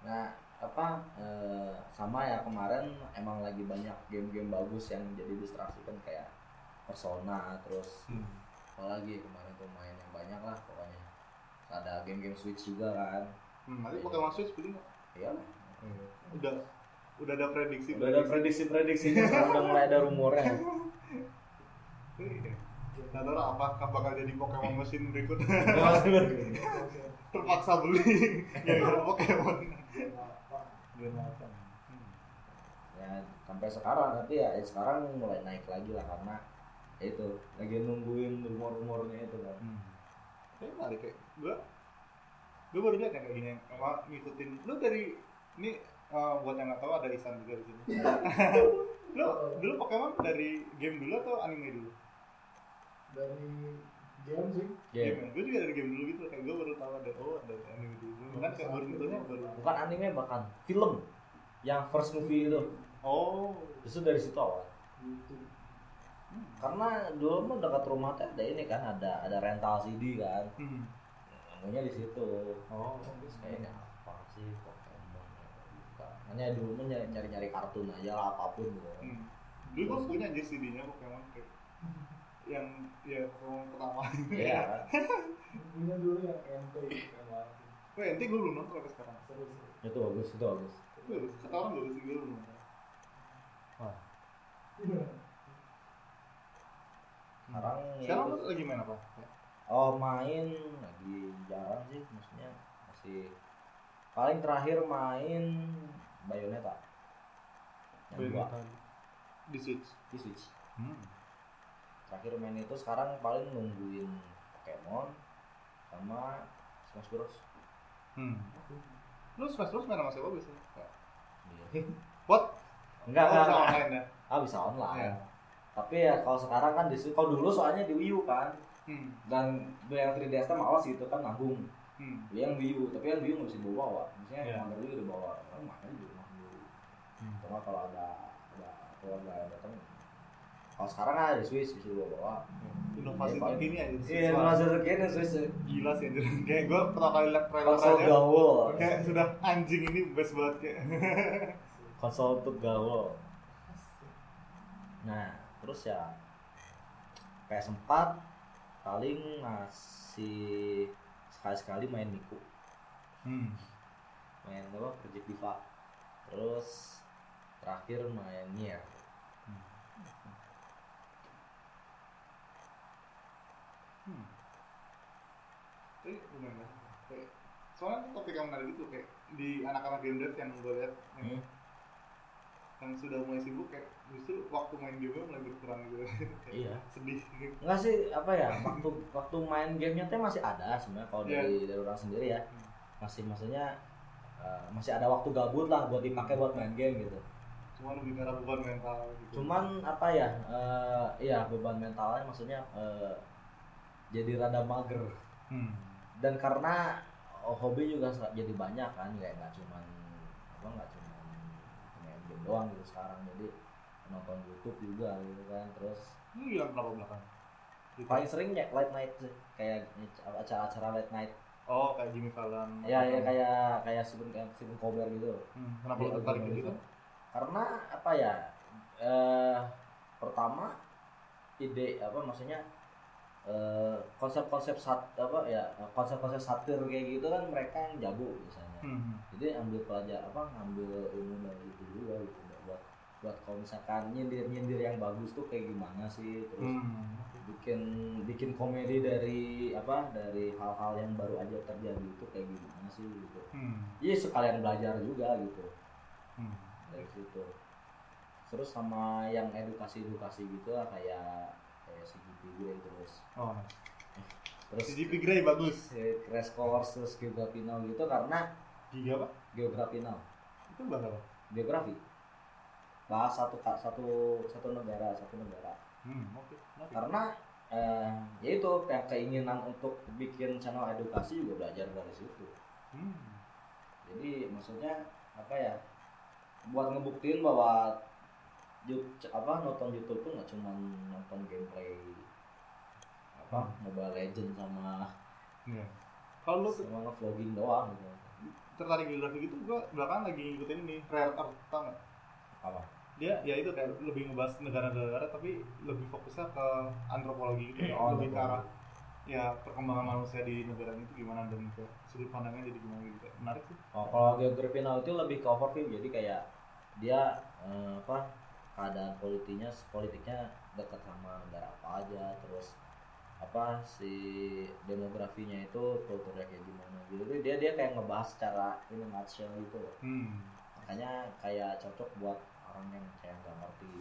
Nah apa eh, sama ya kemarin emang lagi banyak game-game bagus yang jadi distraksi kan kayak Persona terus Hmm. apalagi kemarin tuh main yang banyak lah pokoknya ada game-game Switch juga kan Hmm, nanti Pokemon Switch beli nggak? iya Udah udah ada prediksi. udah ada prediksi-prediksinya sekarang udah mulai ada rumornya Iya. Nggak tahu lah apakah bakal jadi Pokemon mesin berikut. Terpaksa beli yang Pokemon. Ya sampai sekarang tapi ya, ya sekarang mulai naik lagi lah karena ya itu lagi nungguin rumor-rumornya itu kan Hmm. Tapi menarik kayak gue gue baru lihat yang kayak gini emang ngikutin lu dari ini eh, buat yang nggak tahu ada Isan juga di sini. Lu dulu Pokemon dari game dulu atau anime dulu? Dari game sih. game. Gue juga dari game dulu gitu. Kayak gue baru tahu ada oh ada anime dulu. Kan kayak baru nontonnya baru bukan anime bahkan film. Yang first movie itu. Oh. Justru dari situ awal. YouTube. karena dulu mah dekat rumah teh ada ini kan ada ada rental CD kan. Hmm. nemunya di situ. Oh terus kayaknya apa sih bukan hanya dulu mah nyari nyari kartun aja lah apa pun gitu hmm. dulu gue punya aja CD-nya Pokemon kayak yang ya pertemuan pertama Iya kan? Punya dulu yang NT gitu kan. Wah, ente gue belum nonton sampai sekarang. Seru seru. Itu bagus, itu bagus. Bagus, kata orang bagus sih gue belum nonton. Wah, Iya. sekarang ya Sekarang lu lagi main apa? Oh main lagi jarang sih maksudnya masih paling terakhir main Bayonetta yang dua Di Switch. di Switch Hmm. terakhir main itu sekarang paling nungguin Pokemon sama Smash Bros Hmm. Lu Smash Bros main sama siapa biasanya? Iya. What? enggak Oh, enggak, bisa enggak. online ya? ah bisa online Iya. tapi ya kalau sekarang kan di Switch- kalau dulu soalnya di Wii U kan Hmm. dan yang 3DS nya malas gitu kan nanggung Hmm. yang Wii U tapi yang Wii U nggak bisa dibawa maksudnya Iya. mager juga dibawa kan makanya dulu Hmm. cuma kalau ada ada keluarga yang datang kalau sekarang ada di Swiss bisa dibawa bawa Inovasi Iya, paling- terkini aja. Switch. iya masih segini Swiss Gila sih anjir. Kayak gue pertama kali liat trailer konsol aja. gaul Kayak sudah anjing ini best banget kayak. konsol untuk gaul nah terus ya PS4 paling masih sekali-sekali main Miku Hmm. main apa Project Diva terus terakhir main Nier Hmm. Tapi. Kayak, soalnya topik yang menarik itu kayak di anak-anak game dev yang gue lihat yang, Hmm. yang sudah mulai sibuk kayak justru waktu main game mulai berkurang gitu. Kayak Iya. Sedih. gitu. Enggak sih apa ya waktu waktu main gamenya tuh masih ada sebenarnya kalau Iya. dari dari orang sendiri ya Hmm. masih maksudnya eh, masih ada waktu gabut lah buat dipakai buat main game gitu Cuma lebih karena beban mental gitu. cuman apa ya eh iya beban mentalnya maksudnya eh, jadi rada mager Hmm. dan karena oh, hobi juga jadi banyak kan kayak nggak cuman apa nggak cuman main game doang gitu sekarang jadi nonton YouTube juga gitu kan terus bilang kenapa belakang? Gitu. paling sering ya late night sih kayak acara-acara late night Oh, kayak Jimmy Fallon. ya ya kayak kayak Stephen Stephen Colbert gitu Hmm, kenapa lu tertarik gitu. Karena apa ya eh pertama ide apa maksudnya eh, konsep-konsep sat apa ya konsep-konsep satir kayak gitu kan mereka yang jago biasanya Hmm. jadi ambil pelajar apa ngambil ilmu dari itu juga gitu buat buat kalau misalkan nyindir nyindir yang bagus tuh kayak gimana sih terus Hmm. bikin bikin komedi dari apa dari hal-hal yang baru aja terjadi itu kayak gimana sih gitu Hmm. Iya sekalian belajar juga gitu Hmm. Dari situ terus sama yang edukasi edukasi gitu lah kayak kayak si gue terus Oh, terus CGP Grey bagus. crash course terus geografi now gitu karena Giga pak? geografi now Itu bahasa apa? geografi bahas satu satu satu negara satu negara Hmm, oke. Menarik. karena eh, ya itu kayak keinginan untuk bikin channel edukasi juga belajar dari situ Hmm. jadi maksudnya apa ya buat ngebuktiin bahwa apa nonton YouTube tuh nggak cuma nonton gameplay apa Mobile Legend sama Iya. Kalau lu sama vlogging doang gitu tertarik geografi gitu, gua belakangan lagi ngikutin ini Rare Earth, tau nggak? apa Dia ya itu kayak lebih ngebahas negara-negara tapi lebih fokusnya ke antropologi gitu, kayak Oh, lebih ke arah ya perkembangan manusia di negara itu gimana dan ke sudut pandangnya jadi gimana gitu. Menarik sih. oh, kalau geografi now itu lebih ke overview jadi kayak dia eh, apa keadaan politiknya politiknya dekat sama negara apa aja terus apa si demografinya itu kulturnya kayak gimana gitu Jadi dia dia kayak ngebahas secara ini nutshell gitu loh Hmm. makanya kayak cocok buat orang yang kayak nggak ngerti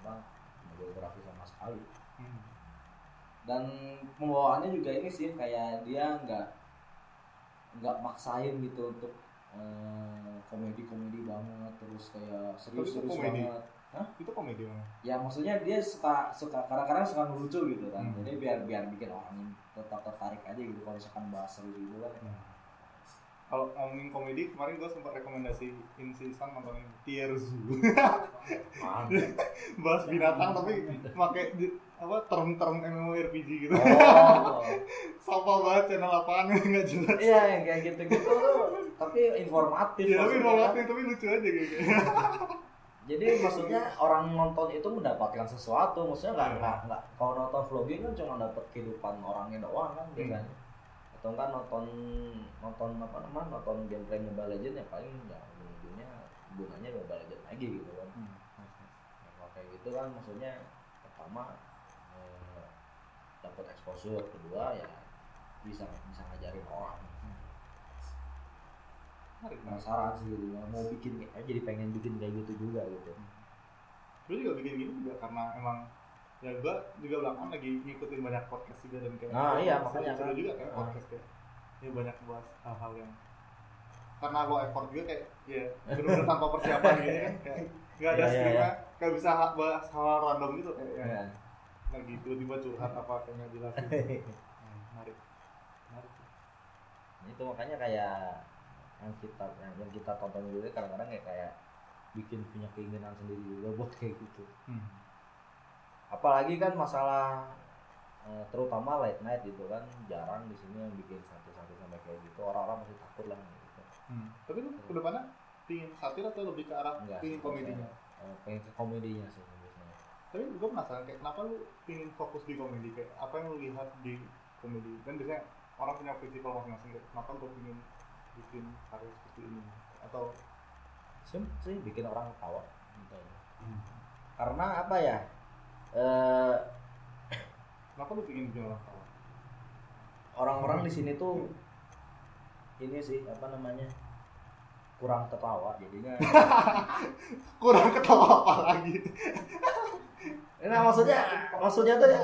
apa geografi sama sekali Hmm. Dan pembawaannya juga ini sih kayak dia nggak nggak maksain gitu untuk komedi komedi banget terus kayak serius serius banget. Itu komedi mana? ya maksudnya dia suka suka kadang-kadang suka ngelucu gitu kan. Hmm. jadi biar biar bikin orang tetap tertarik aja gitu kalau misalkan bahas serius gitu kan. Kalau ngomongin komedi, kemarin gue sempat rekomendasi in season nonton ini Tier Zoo. Bahas binatang tapi pakai apa term-term MMORPG gitu. oh Sapa banget channel apaan nggak jelas. iya yang kayak gitu gitu tuh tapi informatif Ya tapi kan. informatif tapi lucu aja kayak gitu. jadi maksudnya orang nonton itu mendapatkan sesuatu maksudnya nggak nggak nggak kalau nonton vlogging kan cuma dapat kehidupan orangnya doang kan biasanya atau enggak nonton nonton apa namanya nonton gameplay Mobile Legends ya paling ya ujungnya gunanya Mobile Legends lagi gitu kan Hmm. Nah, kalau kayak gitu kan maksudnya pertama dapat exposure kedua ya bisa bisa ngajarin orang penasaran sih gitu mau bikin eh, jadi pengen bikin kayak gitu juga gitu gue juga bikin gini juga karena emang ya gue juga belakangan lagi ngikutin banyak podcast juga dan kayak Ah, iya, makanya kan. juga kayak Ah. podcast kayak ya banyak bahas hal-hal yang karena lo effort juga kayak ya bener-bener tanpa persiapan gitu kan kayak nggak ada Iya, iya, skripnya kayak bisa ha- bahas hal random gitu kayak ya, ya. Lagi tiba-tiba curhat apa kayak nggak jelas gitu. Hmm, menarik. Menarik. Itu makanya kayak yang kita yang, yang kita tonton dulu kadang-kadang ya kayak bikin punya keinginan sendiri juga buat kayak gitu. Hmm. apalagi kan masalah eh, terutama late night gitu kan jarang di sini yang bikin satu-satu sampai kayak gitu. Orang-orang masih takut lah gitu. Hmm. tapi lu ke depannya pingin satir atau lebih ke arah Enggak, pingin komedinya? Eh, pengen ke komedinya sih tapi gue penasaran kayak kenapa lu pingin fokus di komedi? Kayak apa yang lu lihat di komedi? Kan biasanya orang punya prinsipal masing-masing kayak kenapa gue pingin bikin karya seperti ini? Atau sih, sih bikin orang ketawa gitu. Aja. karena apa ya? Eh kenapa lu pingin bikin orang tawa orang-orang di sini tuh ini sih apa namanya kurang tertawa jadinya. Kurang ketawa apa lagi nah maksudnya maksudnya tuh ya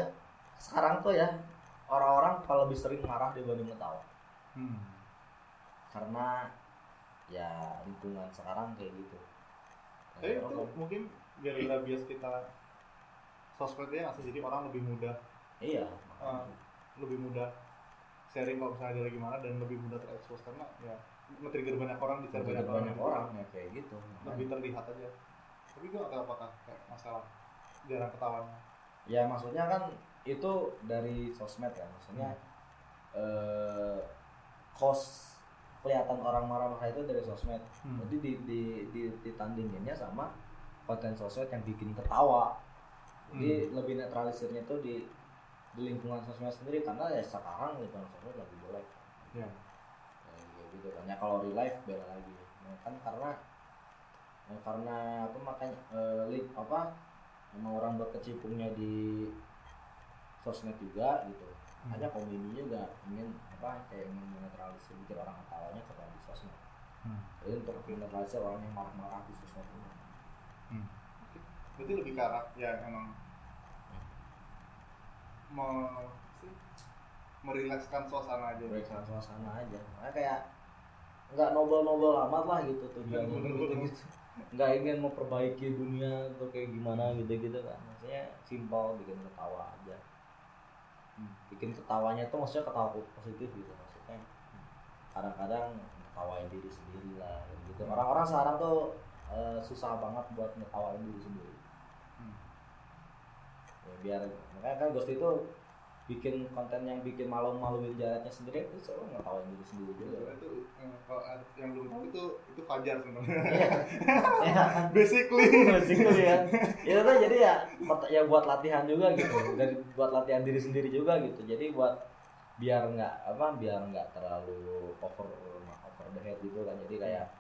sekarang tuh ya orang-orang kalau lebih sering marah dibanding ketawa. Hmm. karena ya lingkungan sekarang kayak gitu. Tapi Ya, itu orang- mungkin gara-gara bias kita sosmednya nggak sih? Jadi orang lebih mudah. Iya. Eh, lebih mudah sharing kalau misalnya dia lagi mana dan lebih mudah terekspos. Karena ya nge-trigger banyak orang di banyak, banyak, banyak orang ya kayak gitu. Lebih terlihat aja. Tapi gue gak tahu apakah kayak masalah jarang ketawanya ya maksudnya kan itu dari sosmed kan maksudnya eh cost kelihatan orang marah-marah itu dari sosmed. Hmm. jadi di, di, di, ditandinginnya sama konten sosmed yang bikin ketawa. Jadi lebih netralisirnya itu di di lingkungan sosmed sendiri karena ya sekarang lingkungan sosmed lagi jelek. Ya. Ya, gitu kan ya kalau real life beda lagi. Nah, kan karena ya, karena apa makanya eh, link apa emang orang berkecimpungnya di sosmed juga gitu. Hmm. hanya komedi juga ingin apa kayak ingin menetralisir bikin orang ketawanya karena di sosmed. Hmm. jadi untuk menetralisir orang yang marah-marah di sosmed ini. Hmm. berarti lebih ke arah ya emang me, sih, merilekskan suasana aja. Berikan suasana aja. Makanya kayak nggak nobel-nobel amat lah gitu tujuannya gitu gitu nggak ingin memperbaiki dunia atau kayak gimana gitu gitu kan. Maksudnya simpel bikin ketawa aja. Hmm. bikin ketawanya tuh maksudnya ketawa positif gitu. Maksudnya kadang-kadang ketawain diri sendiri lah gitu. Orang-orang sekarang tuh eh, susah banget buat ngetawain diri sendiri. Hmm. ya, biar makanya kan Ghost itu bikin konten yang bikin malu-maluin jaraknya sendiri itu selalu ngetawain diri sendiri juga. itu eh, kalau yang belum tahu itu itu fajar sebenarnya. Iya. Iya kan? Basically. Basically ya. Itu tuh jadi ya ya buat latihan juga gitu. Dari buat latihan diri sendiri juga gitu. Jadi buat biar nggak apa biar nggak terlalu over over the head gitu kan. Jadi kayak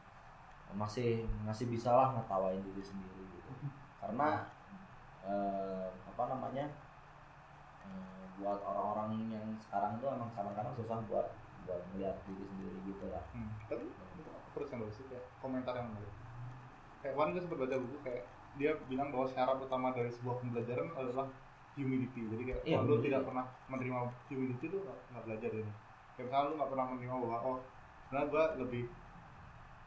masih masih bisa lah ngetawain diri sendiri gitu. Karena eh, apa namanya buat orang-orang yang sekarang tuh emang kadang-kadang susah buat buat melihat diri sendiri gitu lah Hmm. Tapi terus yang bagus kayak komentar yang menarik. Kayak kemarin gue sempat baca buku kayak dia bilang bahwa syarat utama dari sebuah pembelajaran adalah humility. Jadi kayak Iya, kalau lu tidak pernah menerima humility lu nggak belajar ini. Kayak misalnya lu nggak pernah menerima bahwa oh sebenarnya gue lebih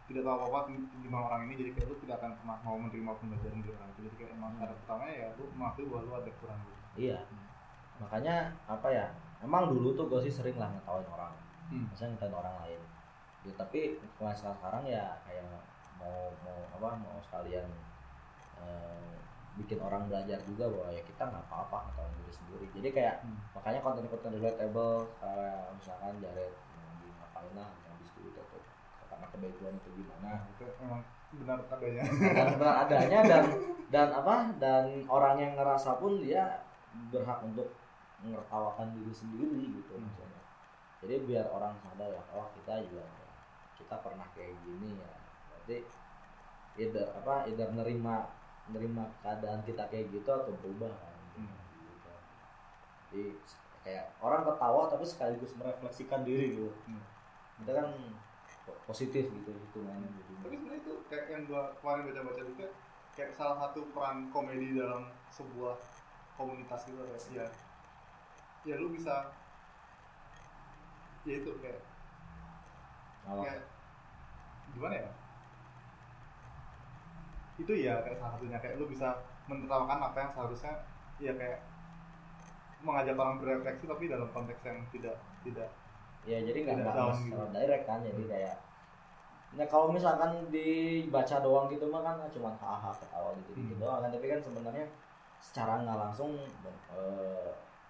tidak tahu apa-apa tentang orang ini jadi kayak lu tidak akan pernah mau menerima pembelajaran dari orang itu jadi kayak emang syarat utamanya ya lu mengakui bahwa lu ada kurang gitu. iya makanya apa ya emang dulu tuh gue sih sering lah ngetawain orang. Hmm. misalnya ngetawain orang lain. Ya, tapi kalau sekarang sekarang ya kayak mau mau apa mau sekalian eh, bikin orang belajar juga bahwa ya kita nggak apa-apa ngetawain diri sendiri. Jadi kayak Hmm. makanya konten-konten relatable kayak misalkan Jared lagi ngapain lah habis duit atau karena kebetulan itu gimana Nah, itu emang benar adanya. Benar-benar adanya dan dan apa dan orang yang ngerasa pun dia berhak untuk menertawakan diri sendiri gitu Hmm. maksudnya jadi biar orang sadar ya oh kita juga ya, kita pernah kayak gini ya berarti either apa either nerima nerima keadaan kita kayak gitu atau berubah kan Hmm. gitu. jadi kayak orang ketawa tapi sekaligus merefleksikan diri gitu Hmm. itu kan po- positif gitu hitungannya jadi tapi sebenarnya itu kayak yang gua kemarin baca-baca juga kayak salah satu peran komedi dalam sebuah komunitas gitu kayak ya ya lu bisa. Ya itu kayak Kalau- kayak gimana ya? Itu ya kayak salah satunya. Kayak lu bisa menertawakan apa yang seharusnya ya kayak mengajak orang berefleksi tapi dalam konteks yang tidak tidak ya jadi nggak harus gitu. direct kan jadi kayak nah kalau misalkan dibaca doang gitu mah kan cuma haha ketawa gitu gitu Hmm. doang kan. Tapi kan sebenarnya secara nggak langsung eh,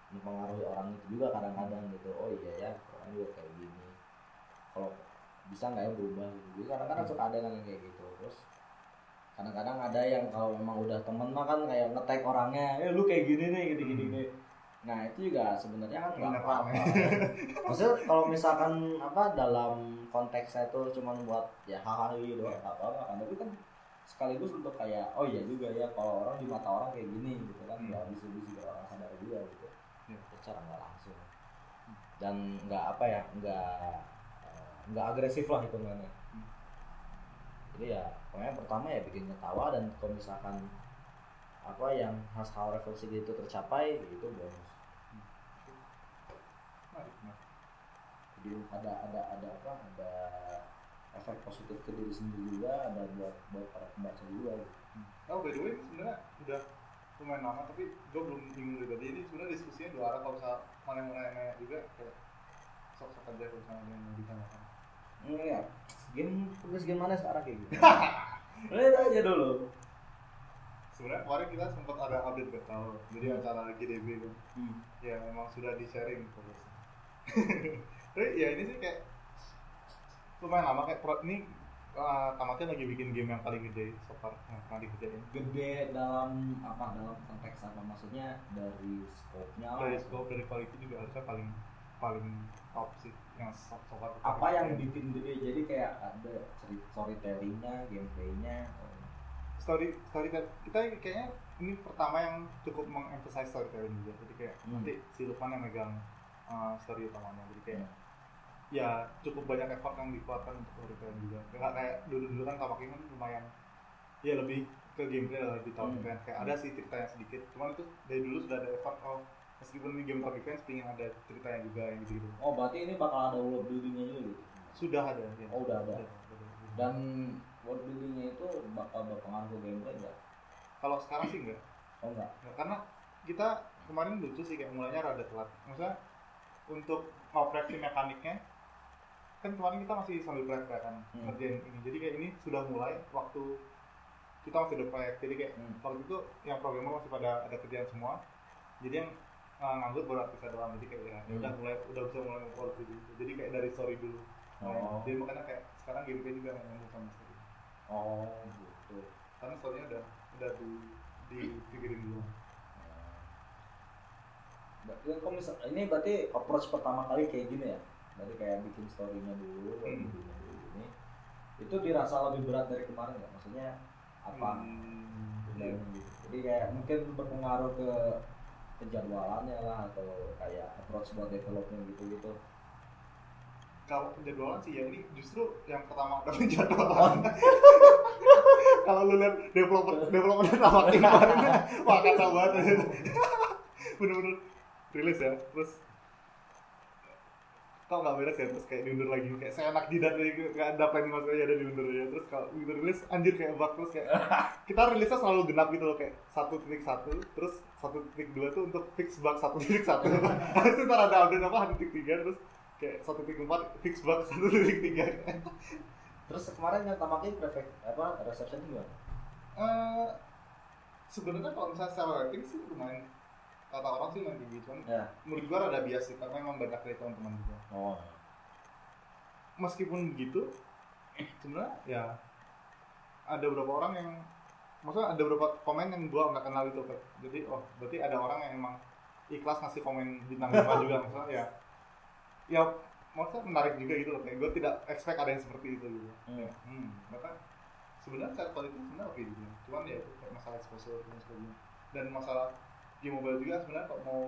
mempengaruhi orang itu juga kadang-kadang gitu oh iya ya orang juga kayak gini kalau bisa nggak ya berubah gitu Jadi kadang-kadang Hmm. suka ada yang kayak gitu terus kadang-kadang ada yang kalau memang udah temen mah kan kayak nge-tag orangnya eh lu kayak gini nih gitu gini Hmm. nih nah itu juga sebenarnya kan nggak apa-apa maksudnya kalau misalkan apa dalam konteksnya itu cuma buat ya hahaha gitu Iya. apa apa kan tapi kan sekaligus untuk kayak oh iya juga ya kalau orang di mata orang kayak gini gitu kan Hmm. nggak bisa bisa biar orang sadar juga gitu. Secara nggak langsung dan nggak apa ya nggak eh, nggak agresif lah hitungannya Hmm. jadi ya pokoknya pertama ya bikin ketawa dan kalau misalkan apa yang hal-hal refleksi gitu tercapai itu bonus menarik. jadi ada ada ada apa ada efek positif ke diri sendiri juga ada buat buat para pembaca juga gitu. Oh by the way sebenarnya udah lumayan lama tapi gue belum bingung juga. Jadi ini sebenarnya diskusinya dua arah kalau misal mana yang nanya juga kayak sok-sok aja kalau misalnya yang mau ditanyakan. Hmm, ya game tugas game mana sekarang kayak gitu lihat aja dulu Sebenarnya kemarin kita sempat ada update gak tahu. Jadi acara GDB kan, hmm. ya memang sudah di sharing progresnya. tapi ya ini sih kayak lumayan lama kayak pro, ini uh, tamatnya lagi bikin game yang paling gede so far yang pernah dikerjain. gede dalam apa dalam konteks apa maksudnya dari scope-nya. Dari scope dari quality juga harusnya paling paling top sih yang so, so far apa yang bikin gede jadi kayak ada storytellingnya gameplaynya story story kita kayaknya ini pertama yang cukup mengemphasize storytelling juga jadi kayak Hmm. nanti si Lukman yang megang uh, story utamanya jadi kayak Hmm. Ya cukup banyak effort yang dikeluarkan untuk storytelling juga. Nggak kayak dulu dulu kan King kan lumayan ya lebih ke gameplay lah lebih tahu Hmm. kan kayak ada sih ceritanya sedikit cuman itu dari dulu sudah ada effort oh meskipun ini game top defense pengen ada ceritanya juga yang gitu gitu oh berarti ini bakal ada world buildingnya juga gitu? Sudah ada ya. Oh udah ada. Sudah, sudah. dan world buildingnya itu bakal berpengaruh ke gameplay enggak kalau sekarang sih enggak oh enggak Nah, karena kita kemarin lucu sih kayak mulainya rada telat. Maksudnya untuk ngoperasi mekaniknya kan kemarin kita masih sambil proyek kan Hmm. ngerjain ini. Jadi kayak ini sudah mulai waktu kita masih ada proyek. Jadi kayak Hmm. waktu itu yang programmer masih pada ada kerjaan semua. Jadi yang uh, nganggur baru artisnya doang. Jadi kayak ya, ya udah Hmm. mulai udah bisa mulai membuat gitu. Jadi kayak dari story dulu. Oh. Jadi makanya kayak sekarang gameplay juga nggak nyambung sama story. oh gitu Karena storynya udah udah di dipikirin dulu. Berarti kan kalau misal ini berarti approach pertama kali kayak gini ya. Berarti kayak bikin story-nya dulu, Hmm. dulu gini. Itu dirasa lebih berat dari kemarin nggak? Maksudnya apa? Hmm, gitu. Jadi kayak mungkin berpengaruh ke penjadwalannya lah atau kayak approach buat development gitu-gitu. kalau penjadwalan sih ya ini justru yang pertama ada penjadwalan kalau lu lihat developer developer sama kemarin wah kacau banget bener-bener rilis ya terus kok nggak beres ya terus kayak diundur lagi. Kayak saya enak jidat nih nggak ada yang maksudnya ada diundur ya. Terus kalau begitu rilis anjir kayak bug terus kayak kita rilisnya selalu genap gitu loh kayak satu titik satu terus satu titik dua tuh untuk fix bug satu titik satu. Itu ntar ada update apa satu titik tiga terus kayak satu titik empat fix bug satu titik tiga. Terus kemarin yang tamakin prefect apa reception gimana? Eh, sebenarnya kalau misalnya secara rating sih lumayan kata orang sih lumayan tinggi cuman Ya. menurut gua rada bias sih karena memang banyak dari teman-teman juga Oh. meskipun begitu sebenarnya ya ada beberapa orang yang maksudnya ada beberapa komen yang gua nggak kenal itu Pak. jadi oh berarti ada orang yang emang ikhlas ngasih komen bintang lima juga maksudnya ya ya maksudnya menarik juga gitu loh kayak gue tidak expect ada yang seperti itu gitu Hmm. Ya, hmm maka sebenarnya saat itu sebenarnya oke juga cuman ya itu kayak masalah exposure dan sebagainya dan masalah game mobile juga sebenarnya kalau mau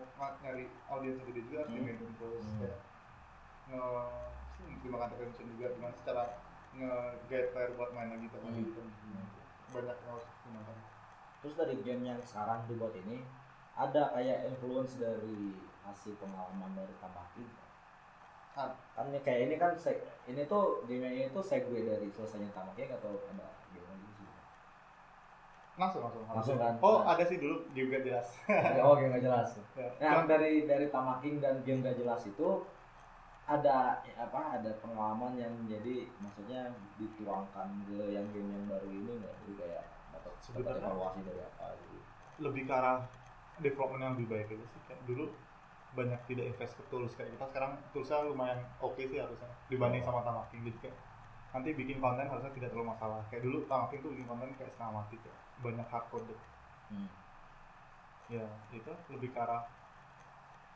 nyari audiens gede juga harus Hmm. di maintain terus Hmm. kayak nge mempertimbangkan attention juga gimana secara nge-guide player buat main lagi tapi Hmm. gitu banyak yang harus dimakan terus dari game yang sekarang dibuat ini ada kayak influence dari hasil pengalaman dari Tamaki Ad- kan kayak ini kan ini tuh game ini tuh segue dari selesainya Tamaki atau ada langsung langsung Langsung kan? oh Nah. ada sih dulu juga jelas. Oh game gak jelas. Ya, Nah, cuman- dari dari Tamaking dan game gak jelas itu ada ya, apa ada pengalaman yang jadi maksudnya dituangkan ke yang game yang baru ini nggak? Jadi kayak dapat evaluasi dari apa gitu. lebih ke arah development yang lebih baik aja sih. Kayak dulu banyak tidak invest ke tools. Kayak kita sekarang toolsnya lumayan oke sih harusnya dibanding sama Tamaking. Jadi kayak nanti bikin konten harusnya tidak terlalu masalah. Kayak dulu Tamaking tuh bikin konten kayak setengah mati kayak banyak hard code Hmm. ya itu lebih ke arah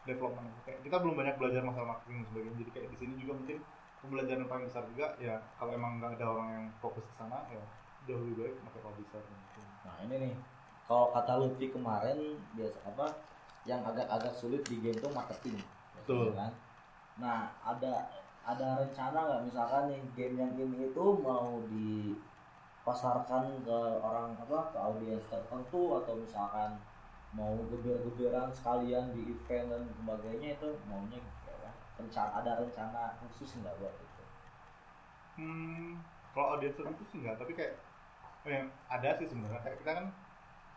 development. Kayak kita belum banyak belajar masalah marketing dan sebagainya. Jadi kayak di sini juga mungkin pembelajaran paling besar juga ya kalau emang nggak ada orang yang fokus ke sana ya jauh lebih baik pakai publisher mungkin Nah ini nih. Kalau kata Lutfi kemarin biasa apa yang agak-agak sulit di game tuh marketing. Betul. kan. Nah ada ada rencana nggak? Misalkan nih game yang ini itu mau dipasarkan ke orang apa ke audiens tertentu atau misalkan mau geber-geberan sekalian di event dan sebagainya itu maunya kayak apa? rencana ada rencana khusus nggak buat itu? Hmm, kalau audiens itu sih enggak, tapi kayak yang ada sih sebenarnya kayak kita kan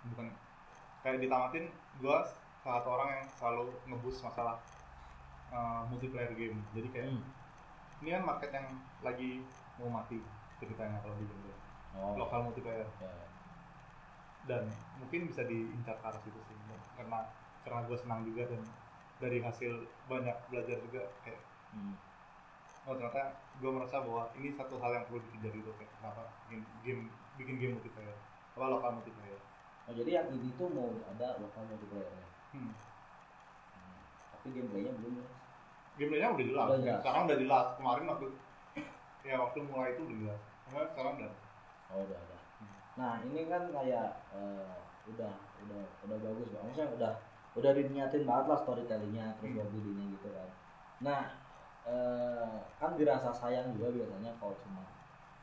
bukan kayak ditamatin gua salah satu orang yang selalu ngebus masalah uh, multiplayer game. Jadi kayak Hmm. ini kan market yang lagi mau mati ceritanya kalau di game Oh, lokal multiplayer ya. dan mungkin bisa diincar ke arah situ sih karena karena gue senang juga dan dari hasil banyak belajar juga kayak Hmm. oh ternyata gue merasa bahwa ini satu hal yang perlu dikejar gitu kayak kenapa game, game bikin game multiplayer apa lokal multiplayer Oh, jadi yang ini tuh mau ada lokal multiplayernya. hmm. Hmm. Tapi gameplaynya belum ya. gameplaynya udah jelas Udah jelas. sekarang udah jelas kemarin waktu ya waktu mulai itu udah jelas Cuma sekarang udah Oh udah ada. Nah ini kan kayak eh, udah udah udah bagus banget. Maksudnya udah udah diniatin banget lah storytellingnya terus Hmm. hmm. buildingnya gitu kan. Nah eh, kan dirasa sayang juga biasanya kalau cuma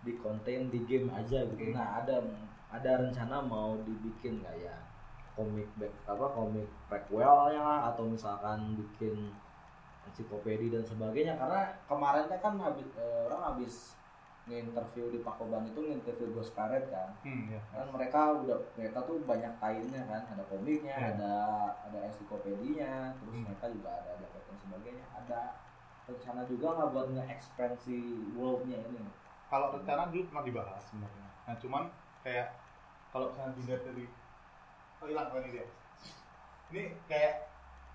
di konten di game aja gitu. Hmm. Nah ada ada rencana mau dibikin kayak komik back apa komik prequelnya lah, atau misalkan bikin ensiklopedia dan sebagainya karena kemarinnya kan habis eh, orang habis nginterview di Pakoban itu nginterview Ghost Parade kan hmm, ya. kan mereka udah mereka tuh banyak kainnya kan ada komiknya Iya. ada ada ensiklopedinya terus Hmm. mereka juga ada ada dan sebagainya ada rencana juga nggak buat nge-expand si worldnya ini kalau rencana dulu pernah dibahas sebenarnya nah cuman kayak kalau misalnya dilihat dari oh hilang oh ini dia ini kayak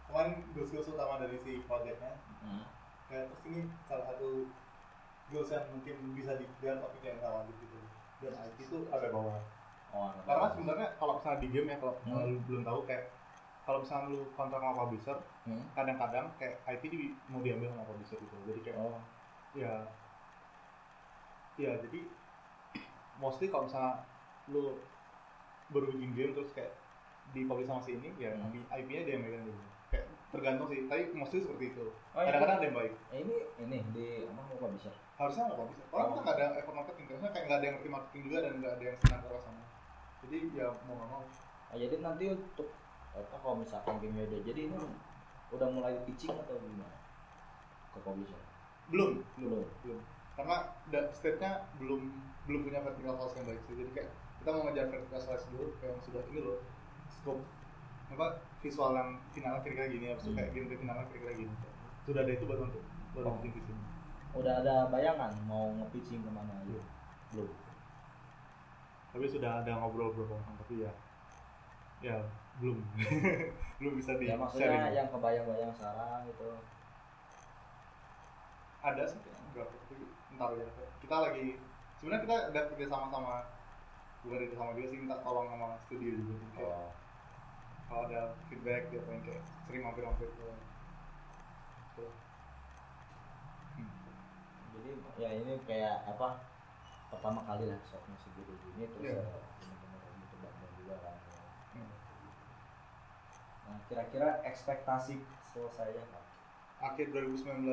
kemarin goals-goals utama dari si projectnya Hmm. kayak terus ini salah satu goals yang mungkin bisa dilihat topik yang sama gitu dan IT itu ada bawah oh karena sebenarnya kalau misalnya di game ya kalau Hmm. lu belum tahu kayak kalau misalnya lu kontrak sama publisher Hmm. kadang-kadang kayak IP di, mau diambil sama publisher gitu jadi kayak oh ya ya jadi mostly kalau misalnya lu baru bikin game terus kayak di publish sama si ini ya Hmm. IP-nya dia yang megang dulu kayak tergantung sih tapi mostly seperti itu. Oh, iya. kadang-kadang ada yang baik. Eh, ini ini di apa mau publisher? Harusnya nggak publisher. Kalau Oh. kita nggak ada effort marketing karena kayak nggak ada yang ngerti marketing juga dan nggak ada yang senang ke sana jadi ya mau nggak mau. Ah, jadi nanti untuk apa kalau misalkan game udah jadi ini udah mulai pitching atau gimana? Ke publisher? Belum. Belum. Belum. Karena state-nya belum belum punya vertical slice yang baik sih. Jadi kayak kita mau ngejar vertical slice dulu kayak yang sudah ini loh scope. Apa visual yang finalnya kira-kira gini habis itu Hmm. kayak gameplay finalnya kira-kira gini. Sudah ada itu baru untuk baru Oh. di sini. Udah ada bayangan mau nge-pitching ke mana Belum. belum. Tapi sudah ada ngobrol beberapa orang tapi ya ya belum. Belum bisa di ya maksudnya yang kebayang-bayang sekarang gitu. Ada sih kayak berapa tapi ntar ya kita lagi sebenarnya kita ada kerja sama sama bukan dari sama dia sih minta tolong sama studio juga. Oh kalau ada feedback dia pengen kayak sering mampir-mampir ke ke jadi ya ini kayak apa pertama kali lah shotnya si Guru ini terus Iya. ya, bener-bener gitu bangun juga kan. Hmm. nah kira-kira ekspektasi selesainya apa akhir 2019 2019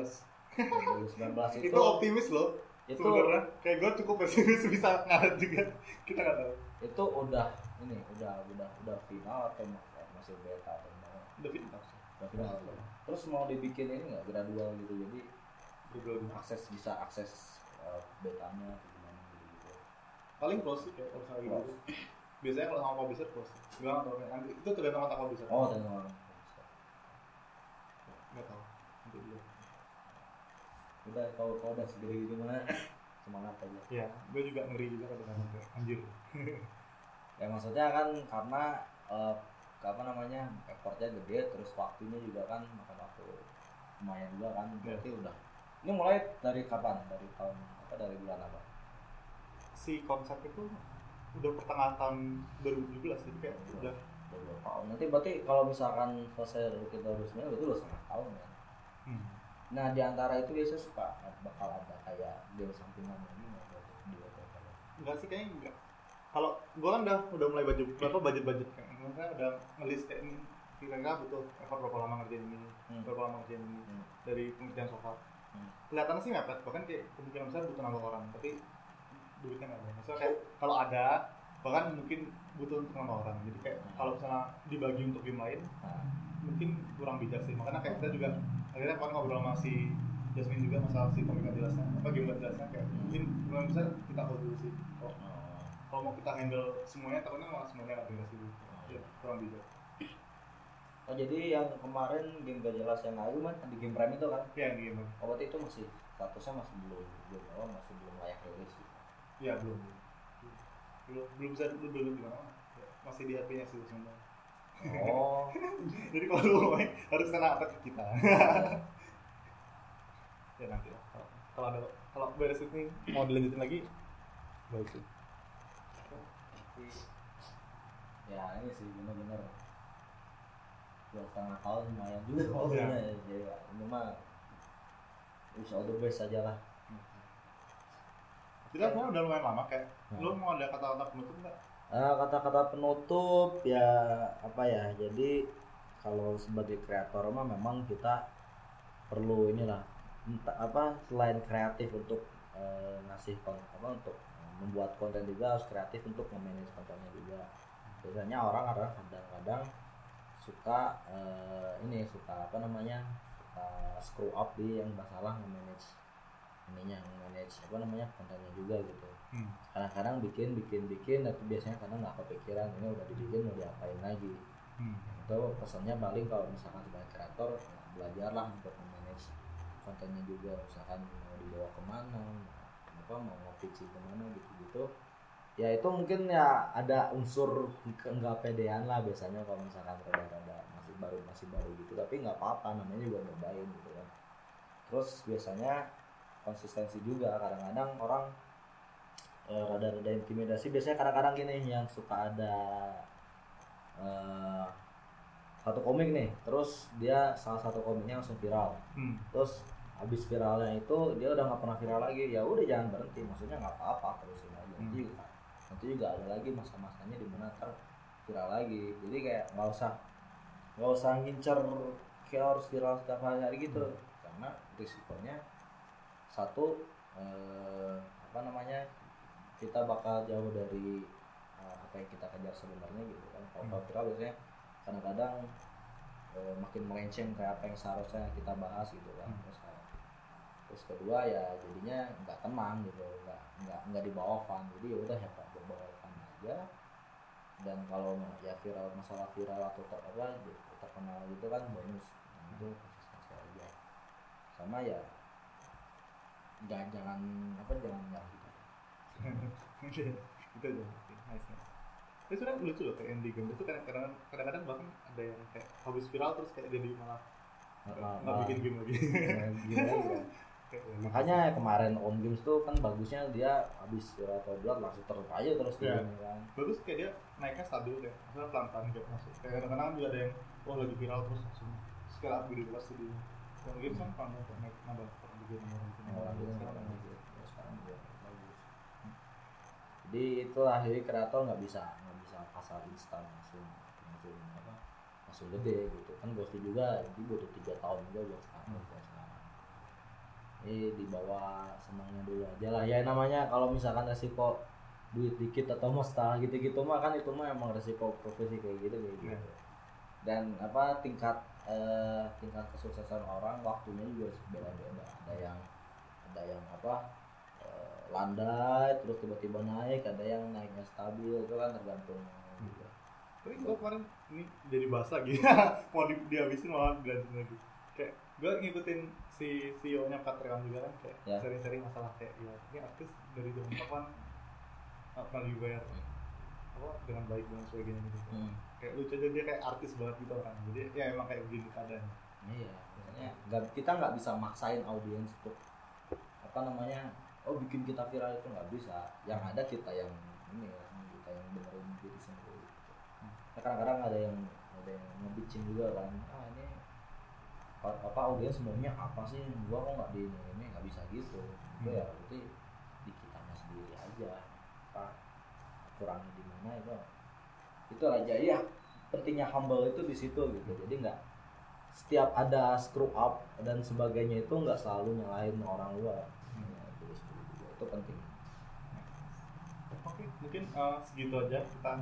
itu, itu optimis loh itu sebenarnya. Kayak gue cukup pesimis bisa ngaret juga. Kita nggak tahu. Itu udah ini udah udah udah final atau masih beta atau gimana udah final udah final terus mau dibikin ini nggak? Gradual gitu jadi Google akses bisa akses uh, betanya atau gimana gitu. Gitu paling close sih kayak kalau misalnya gitu. Biasanya kalau sama publisher close tahu kayak nanti itu tergantung sama publisher oh tengok nggak tahu nanti dulu udah kalau kalau udah segede gimana semangat aja. Ya gue juga ngeri juga kadang-kadang anjir. Ya maksudnya kan karena eh, apa namanya effortnya gede terus waktunya juga kan makan waktu lumayan juga kan berarti udah. Ini mulai dari kapan? Dari tahun apa dari bulan apa? Si konsep itu udah pertengahan tahun 2017 jadi kayak udah Udah dua tahun. Nanti berarti kalau misalkan selesai dari kita resmi itu udah setengah tahun ya hmm. nah di antara itu biasanya suka bakal ada kayak game sampingan lagi nggak? Apa enggak sih kayaknya enggak kalau gue kan udah udah mulai budget berapa budget budget kan maksudnya udah ngelis kayak ini kira-kira butuh effort berapa lama ngerjain ini Hmm. berapa lama ngerjain ini Hmm. dari pengerjaan so far Hmm. kelihatannya sih mepet bahkan kayak kemungkinan besar butuh nambah orang tapi duitnya nggak ada. Maksudnya kayak kalau ada bahkan mungkin butuh untuk nambah orang. Jadi kayak kalau misalnya dibagi untuk game lain nah, mungkin kurang bijak sih. Makanya kayak kita juga akhirnya kemarin ngobrol sama si Jasmine juga masalah si komik jelasnya apa game nggak jelasnya kayak mungkin kemungkinan besar kita hold dulu sih. Oh, kalau mau kita handle semuanya takutnya malah semuanya nggak beres gitu. Ya kurang bijak. Oh jadi yang kemarin game gak jelas yang lalu kan di game prime itu kan? Ya game oh berarti itu masih statusnya masih belum belum apa masih belum layak rilis gitu. ya belum belum. Belum bisa dulu dulu gimana masih di HP nya sih semua oh. Jadi kalau lu main harus kena attack ke kita. Ya nanti lah. Kalau- kalau ada kalau beres ini mau dilanjutin lagi? Baik sih Tapi, ya ini sih bener-bener. Dua setengah tahun lumayan juga kalau ya, ya, ini mah wish all the best aja lah. Kita sebenarnya udah lumayan lama kayak Hmm. lu mau ada kata-kata penutup nggak? Eh, kata-kata penutup ya apa ya jadi kalau sebagai kreator mah memang kita perlu inilah entah apa selain kreatif untuk eh, ngasih apa untuk membuat konten juga harus kreatif untuk memanage kontennya juga biasanya orang kadang kadang-kadang suka eh, ini suka apa namanya suka screw up di yang masalah nge-manage ininya nge-manage apa namanya kontennya juga gitu hmm. kadang-kadang bikin bikin bikin tapi biasanya kadang nggak kepikiran ini udah dibikin mau diapain lagi Hmm. itu pesannya paling kalau misalkan sebagai kreator ya belajarlah untuk manage kontennya juga misalkan mau dibawa ke mana apa mau nge-pitching ke mana gitu gitu. Ya itu mungkin ya ada unsur nggak pedean lah biasanya kalau misalkan rada-rada masih baru masih baru gitu. Tapi nggak apa-apa namanya juga nyobain gitu kan. Terus biasanya konsistensi juga. Kadang-kadang orang eh, rada-rada intimidasi. Biasanya kadang-kadang gini yang suka ada eh, satu komik nih. Terus dia salah satu komiknya langsung viral. Hmm. terus habis viralnya itu dia udah nggak pernah viral lagi. Ya udah jangan berhenti. Maksudnya nggak apa-apa terusin aja. Nanti juga nanti juga ada lagi masa-masanya di mana ntar viral lagi. Jadi kayak nggak usah nggak usah ngincer kayak harus viral setiap hari hari gitu. Karena risikonya satu eh, apa namanya kita bakal jauh dari eh, apa yang kita kejar sebenarnya gitu kan. Kalau kalau viral biasanya kadang-kadang eh, makin melenceng kayak apa yang seharusnya kita bahas gitu kan. Hmm. terus kayak- terus kedua ya jadinya nggak tenang gitu nggak nggak nggak dibawa fun jadi ya udah ya Pak, bawa fun aja. Dan kalau ya viral masalah viral atau ter, apa terkenal gitu kan bonus. Nah, itu konsistensi aja. Sama ya jangan jangan apa jangan nyerah gitu. Itu aja nice itu sebenarnya lucu loh kayak yang di game itu kadang-kadang kadang-kadang bahkan ada yang kayak habis viral terus kayak jadi malah nggak bikin game lagi. Ya, ya ya, makanya kemarin on games tuh kan bagusnya dia habis atau blood langsung terus aja terus Iya. turun kan? Bagus kayak dia naiknya stabil kayak maksudnya pelan pelan kayak masuk kayak kadang-kadang juga ada yang wah lagi viral terus langsung scale up gitu pas di on games kan pelan pelan naik nambah orang juga orang juga orang gitu Ya, sekarang juga bagus. Jadi itulah jadi kreator nggak bisa nggak bisa pasar instan langsung langsung apa langsung gede gitu. Kan Ghosty juga dia butuh tiga tahun juga buat sekarang sekarang ini dibawa senangnya dulu aja lah. Ya namanya kalau misalkan resiko duit dikit atau masalah gitu-gitu mah kan itu mah emang resiko profesi kayak gitu kayak gitu. Iya. dan apa tingkat eh, tingkat kesuksesan orang waktunya juga beda-beda. Ada yang ada yang apa eh, landai terus tiba-tiba naik ada yang naiknya stabil itu kan tergantung juga. tapi gue kemarin ini jadi bahas lagi mau di, dihabisin malah dilanjutin lagi. Kayak gue ngikutin si CEO nya Patreon juga kan kayak Ya. sering-sering masalah kayak ya ini artis dari zaman kapan pernah dibayar apa dengan baik dan sebagainya gitu Hmm. kayak lucu aja dia kayak artis banget gitu orang jadi ya emang kayak begini keadaannya Iya, makanya nggak- kita nggak bisa maksain audiens untuk apa namanya, oh bikin kita viral itu nggak bisa. Yang ada kita yang ini ya, kita yang benerin diri sendiri. Nah, kadang-kadang ada yang ada yang ngebicin juga kan, ah ini apa audiens maunya apa sih? Gua kok nggak di ini nggak bisa gitu. Itu ya berarti di kitanya sendiri aja. Apa kurangnya di mana itu. Itu aja. Ya pentingnya humble itu di situ gitu. Jadi nggak setiap ada screw up dan sebagainya itu nggak selalu nyalahin orang luar. Ya, diri sendiri juga. itu penting. Oke mungkin eh, segitu aja. Kita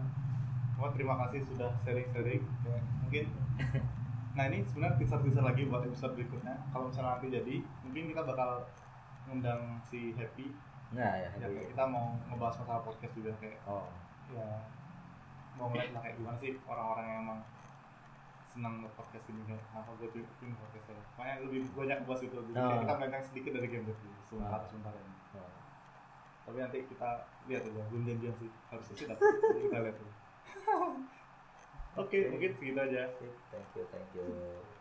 oh, terima kasih sudah sharing-sharing. Ya, mungkin nah ini sebenarnya teaser-teaser lagi buat episode berikutnya. Kalau misalnya nanti jadi mungkin kita bakal ngundang si Happy. Nah ya, ya, kita mau ngebahas masalah podcast juga kayak oh. ya mau ngeliat lah kayak gimana sih orang-orang yang emang senang podcast ini kayak kenapa gue bikin podcast ya? Makanya lebih banyak bahas itu jadi Oh. kita melenceng sedikit dari game dulu sebentar Oh. sebentar ini. Oh. tapi nanti kita lihat aja belum janjian sih harusnya sih tapi kita lihat dulu oke mungkin segitu aja. Thank you thank you